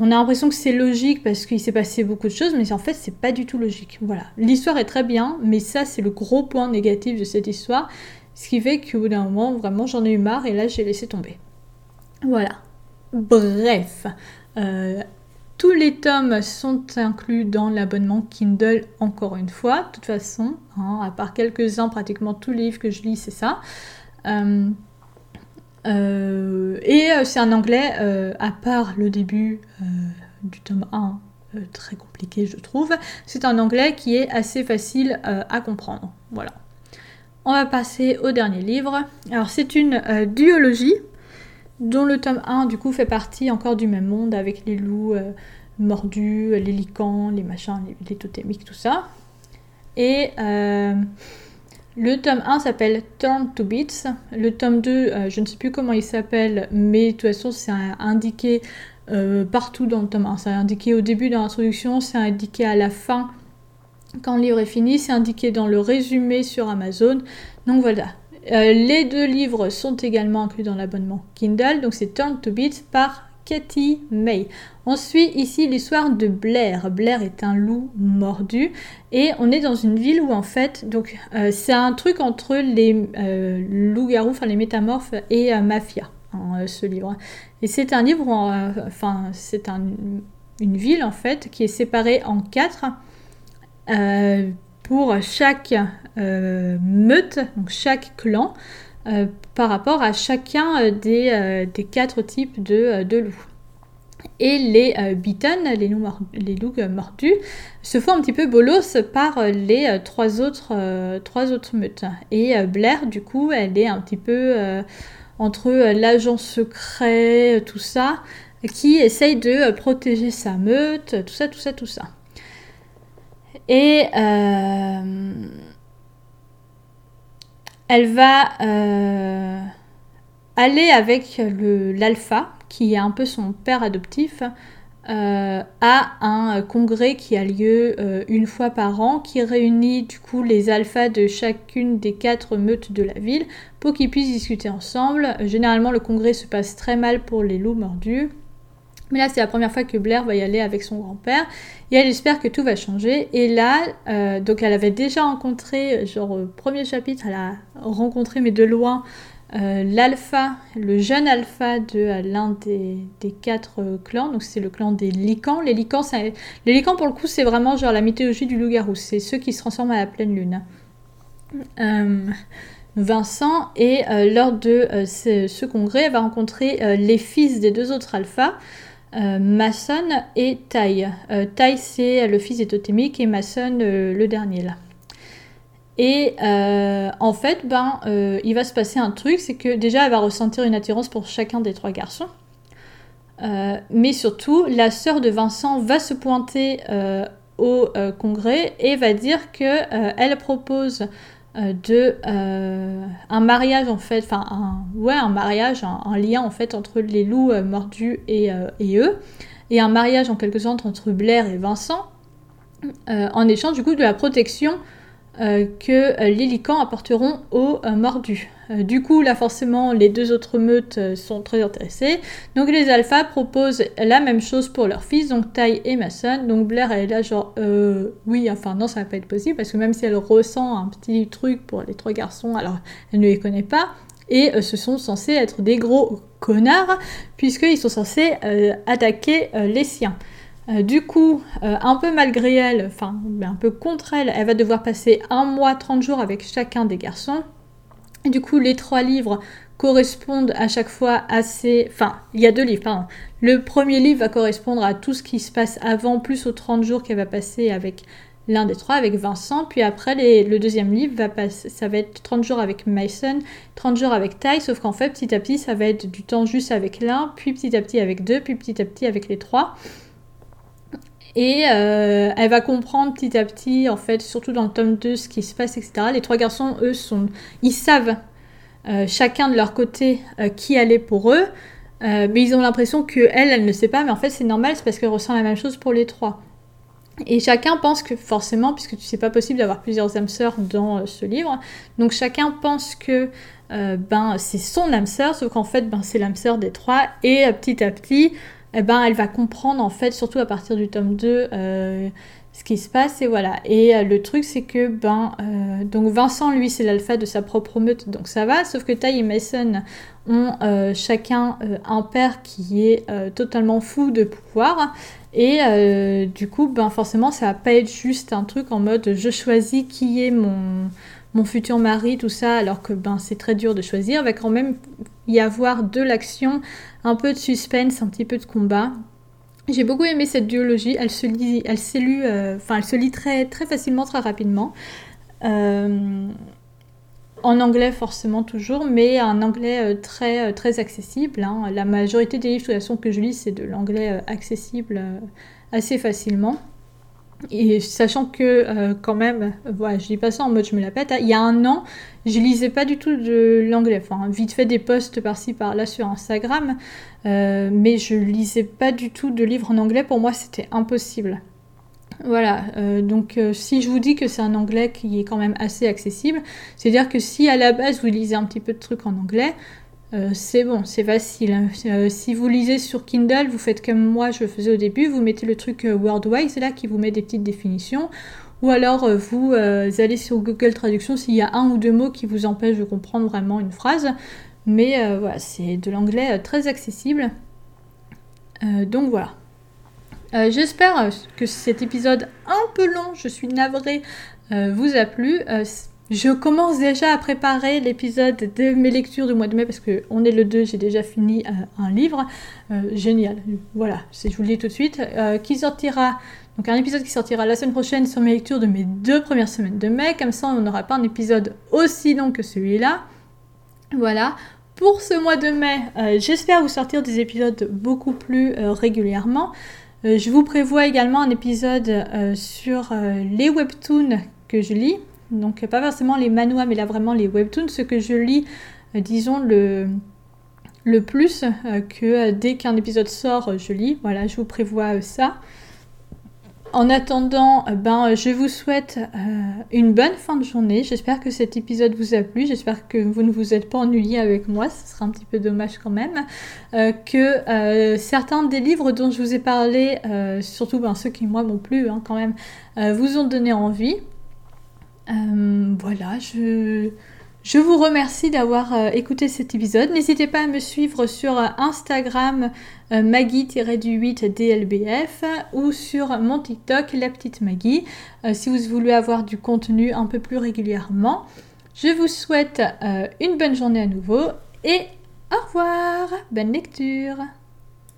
on a l'impression que c'est logique parce qu'il s'est passé beaucoup de choses, mais en fait c'est pas du tout logique. Voilà. L'histoire est très bien, mais ça c'est le gros point négatif de cette histoire, ce qui fait qu'au bout d'un moment vraiment j'en ai eu marre et là j'ai laissé tomber. Voilà. Bref, euh, tous les tomes sont inclus dans l'abonnement Kindle, encore une fois, de toute façon, hein, à part quelques-uns, pratiquement tous les livres que je lis, c'est ça. Euh, euh, et c'est un anglais, à part le début du tome 1, très compliqué je trouve, c'est un anglais qui est assez facile à comprendre. Voilà. On va passer au dernier livre. Alors c'est une duologie dont le tome 1 du coup fait partie encore du même monde avec les loups euh, mordus, les licans, les machins, les, totémiques, tout ça. Et euh, le tome 1 s'appelle Turn to Beats. Le tome 2, euh, je ne sais plus comment il s'appelle, mais de toute façon c'est indiqué partout dans le tome 1. C'est indiqué au début dans l'introduction, c'est indiqué à la fin quand le livre est fini, c'est indiqué dans le résumé sur Amazon. Donc voilà, euh, les deux livres sont également inclus dans l'abonnement Kindle, donc c'est Turn to Beat par Katie May. On suit ici l'histoire de Blair. Blair est un loup mordu et on est dans une ville où en fait, donc euh, c'est un truc entre les euh, loups-garous, enfin les métamorphes et mafia, hein, ce livre. Et c'est un livre, enfin c'est une ville en fait qui est séparée en quatre pour chaque euh, meute, donc chaque clan, euh, par rapport à chacun euh, des, des quatre types de, loups. Et les euh, les loups, les loups mordus, se font un petit peu bolos par les trois, autres, trois autres meutes. Et Blair, du coup, elle est un petit peu entre l'agent secret, tout ça, qui essaye de protéger sa meute, tout ça, tout ça, tout ça. Et elle va euh, aller avec l'alpha, qui est un peu son père adoptif, euh, à un congrès qui a lieu euh, une fois par an, qui réunit du coup les alphas de chacune des quatre meutes de la ville pour qu'ils puissent discuter ensemble. Généralement, le congrès se passe très mal pour les loups mordus. Mais là, c'est la première fois que Blair va y aller avec son grand-père. Et elle espère que tout va changer. Et là, euh, donc elle avait déjà rencontré, genre au premier chapitre, elle a rencontré, mais de loin, euh, l'alpha, le jeune alpha de euh, l'un des, quatre clans. Donc c'est le clan des licans. Les licans, les licans pour le coup, c'est vraiment genre la mythologie du loup-garou. C'est ceux qui se transforment à la pleine lune. Vincent, et lors de ce, congrès, elle va rencontrer les fils des deux autres alphas. Euh, Mason et Tai. Euh, c'est le fils des totémiques et Mason, euh, le dernier là. Et en fait, ben, il va se passer un truc, c'est que déjà, elle va ressentir une attirance pour chacun des trois garçons. mais surtout, la sœur de Vincent va se pointer au congrès et va dire que elle propose euh, de euh, un mariage en fait, enfin un, ouais un mariage, un, lien en fait entre les loups euh, mordus et, eux, et un mariage en quelque sorte entre Blair et Vincent. en échange du coup de la protection que les licans apporteront aux mordus. Du coup, là forcément, les deux autres meutes sont très intéressées. Donc les alphas proposent la même chose pour leurs fils, donc Ty et Mason. Donc Blair, elle est là genre, oui, enfin non, ça va pas être possible, parce que même si elle ressent un petit truc pour les trois garçons, alors elle ne les connaît pas, et ce sont censés être des gros connards, puisqu'ils sont censés attaquer les siens. Euh, du coup, euh, un peu malgré elle, enfin un peu contre elle, elle va devoir passer un mois, 30 jours avec chacun des garçons. Du coup, les trois livres correspondent à chaque fois à ces... Enfin, il y a deux livres, pardon. Le premier livre va correspondre à tout ce qui se passe avant, plus aux 30 jours qu'elle va passer avec l'un des trois, avec Vincent. Puis après, le deuxième livre, va passer, ça va être 30 jours avec Mason, 30 jours avec Ty, sauf qu'en fait, petit à petit, ça va être du temps juste avec l'un, puis petit à petit avec deux, puis petit à petit avec les trois. Et euh, elle va comprendre petit à petit, en fait, surtout dans le tome 2, ce qui se passe, etc. Les trois garçons, eux, sont, ils savent euh, chacun de leur côté euh, qui est pour eux, mais ils ont l'impression que elle, elle ne sait pas, mais en fait c'est normal, c'est parce qu'elle ressent la même chose pour les trois. Et chacun pense que forcément, puisque sais pas possible d'avoir plusieurs âmes sœurs dans ce livre, donc chacun pense que ben c'est son âme sœur, sauf qu'en fait ben c'est l'âme sœur des trois, et petit à petit, eh ben, elle va comprendre en fait, surtout à partir du tome 2, euh, ce qui se passe et voilà. Et euh, le truc c'est que ben euh, donc Vincent lui c'est l'alpha de sa propre meute donc ça va, sauf que Ty et Mason ont chacun un père qui est totalement fou de pouvoir. Et du coup, ben forcément, ça va pas être juste un truc en mode je choisis qui est mon, mon futur mari, tout ça, alors que ben c'est très dur de choisir. Va quand même y avoir de l'action un peu de suspense, un petit peu de combat. J'ai beaucoup aimé cette duologie, elle se lit, elle s'est euh, enfin elle se lit très, très facilement, très rapidement. Euh, en anglais forcément toujours, mais un anglais euh, très, très accessible. Hein. La majorité des livres de toute façon que je lis, c'est de l'anglais accessible assez facilement. Et sachant que euh, quand même, voilà, je dis pas ça en mode je me la pète, hein. il y a un an, je lisais pas du tout de l'anglais, enfin vite fait des posts par-ci par-là sur Instagram, euh, mais je lisais pas du tout de livres en anglais, pour moi c'était impossible. Voilà, euh, donc si je vous dis que c'est un anglais qui est quand même assez accessible, c'est-à-dire que si à la base vous lisez un petit peu de trucs en anglais, euh, c'est bon, c'est facile. Hein. Euh, si vous lisez sur Kindle, vous faites comme moi je faisais au début, vous mettez le truc euh, Wordwise là qui vous met des petites définitions. Ou alors vous allez sur Google Traduction s'il y a un ou deux mots qui vous empêchent de comprendre vraiment une phrase. Mais voilà, c'est de l'anglais très accessible. donc voilà. J'espère que cet épisode un peu long, je suis navrée, vous a plu. Je commence déjà à préparer l'épisode de mes lectures du mois de mai parce qu'on est le 2, j'ai déjà fini euh, un livre. Euh, génial. Voilà, je vous le dis tout de suite. Euh, qui sortira, donc un épisode qui sortira la semaine prochaine sur mes lectures de mes deux premières semaines de mai. Comme ça, on n'aura pas un épisode aussi long que celui-là. Voilà. Pour ce mois de mai, j'espère vous sortir des épisodes beaucoup plus régulièrement. je vous prévois également un épisode sur les webtoons que je lis. Donc pas forcément les manhwa, mais là vraiment les webtoons, ce que je lis, euh, disons, le, le plus euh, que euh, dès qu'un épisode sort, je lis. Voilà, je vous prévois ça. En attendant, ben, je vous souhaite une bonne fin de journée. J'espère que cet épisode vous a plu. J'espère que vous ne vous êtes pas ennuyé avec moi. Ce sera un petit peu dommage quand même. que certains des livres dont je vous ai parlé, surtout ben, ceux qui moi m'ont plu hein, quand même, vous ont donné envie. Euh, voilà, je, vous remercie d'avoir euh, écouté cet épisode. N'hésitez pas à me suivre sur euh, Instagram Maggie-du8DLBF ou sur mon TikTok La Petite Maggie si vous voulez avoir du contenu un peu plus régulièrement. Je vous souhaite une bonne journée à nouveau et au revoir, bonne lecture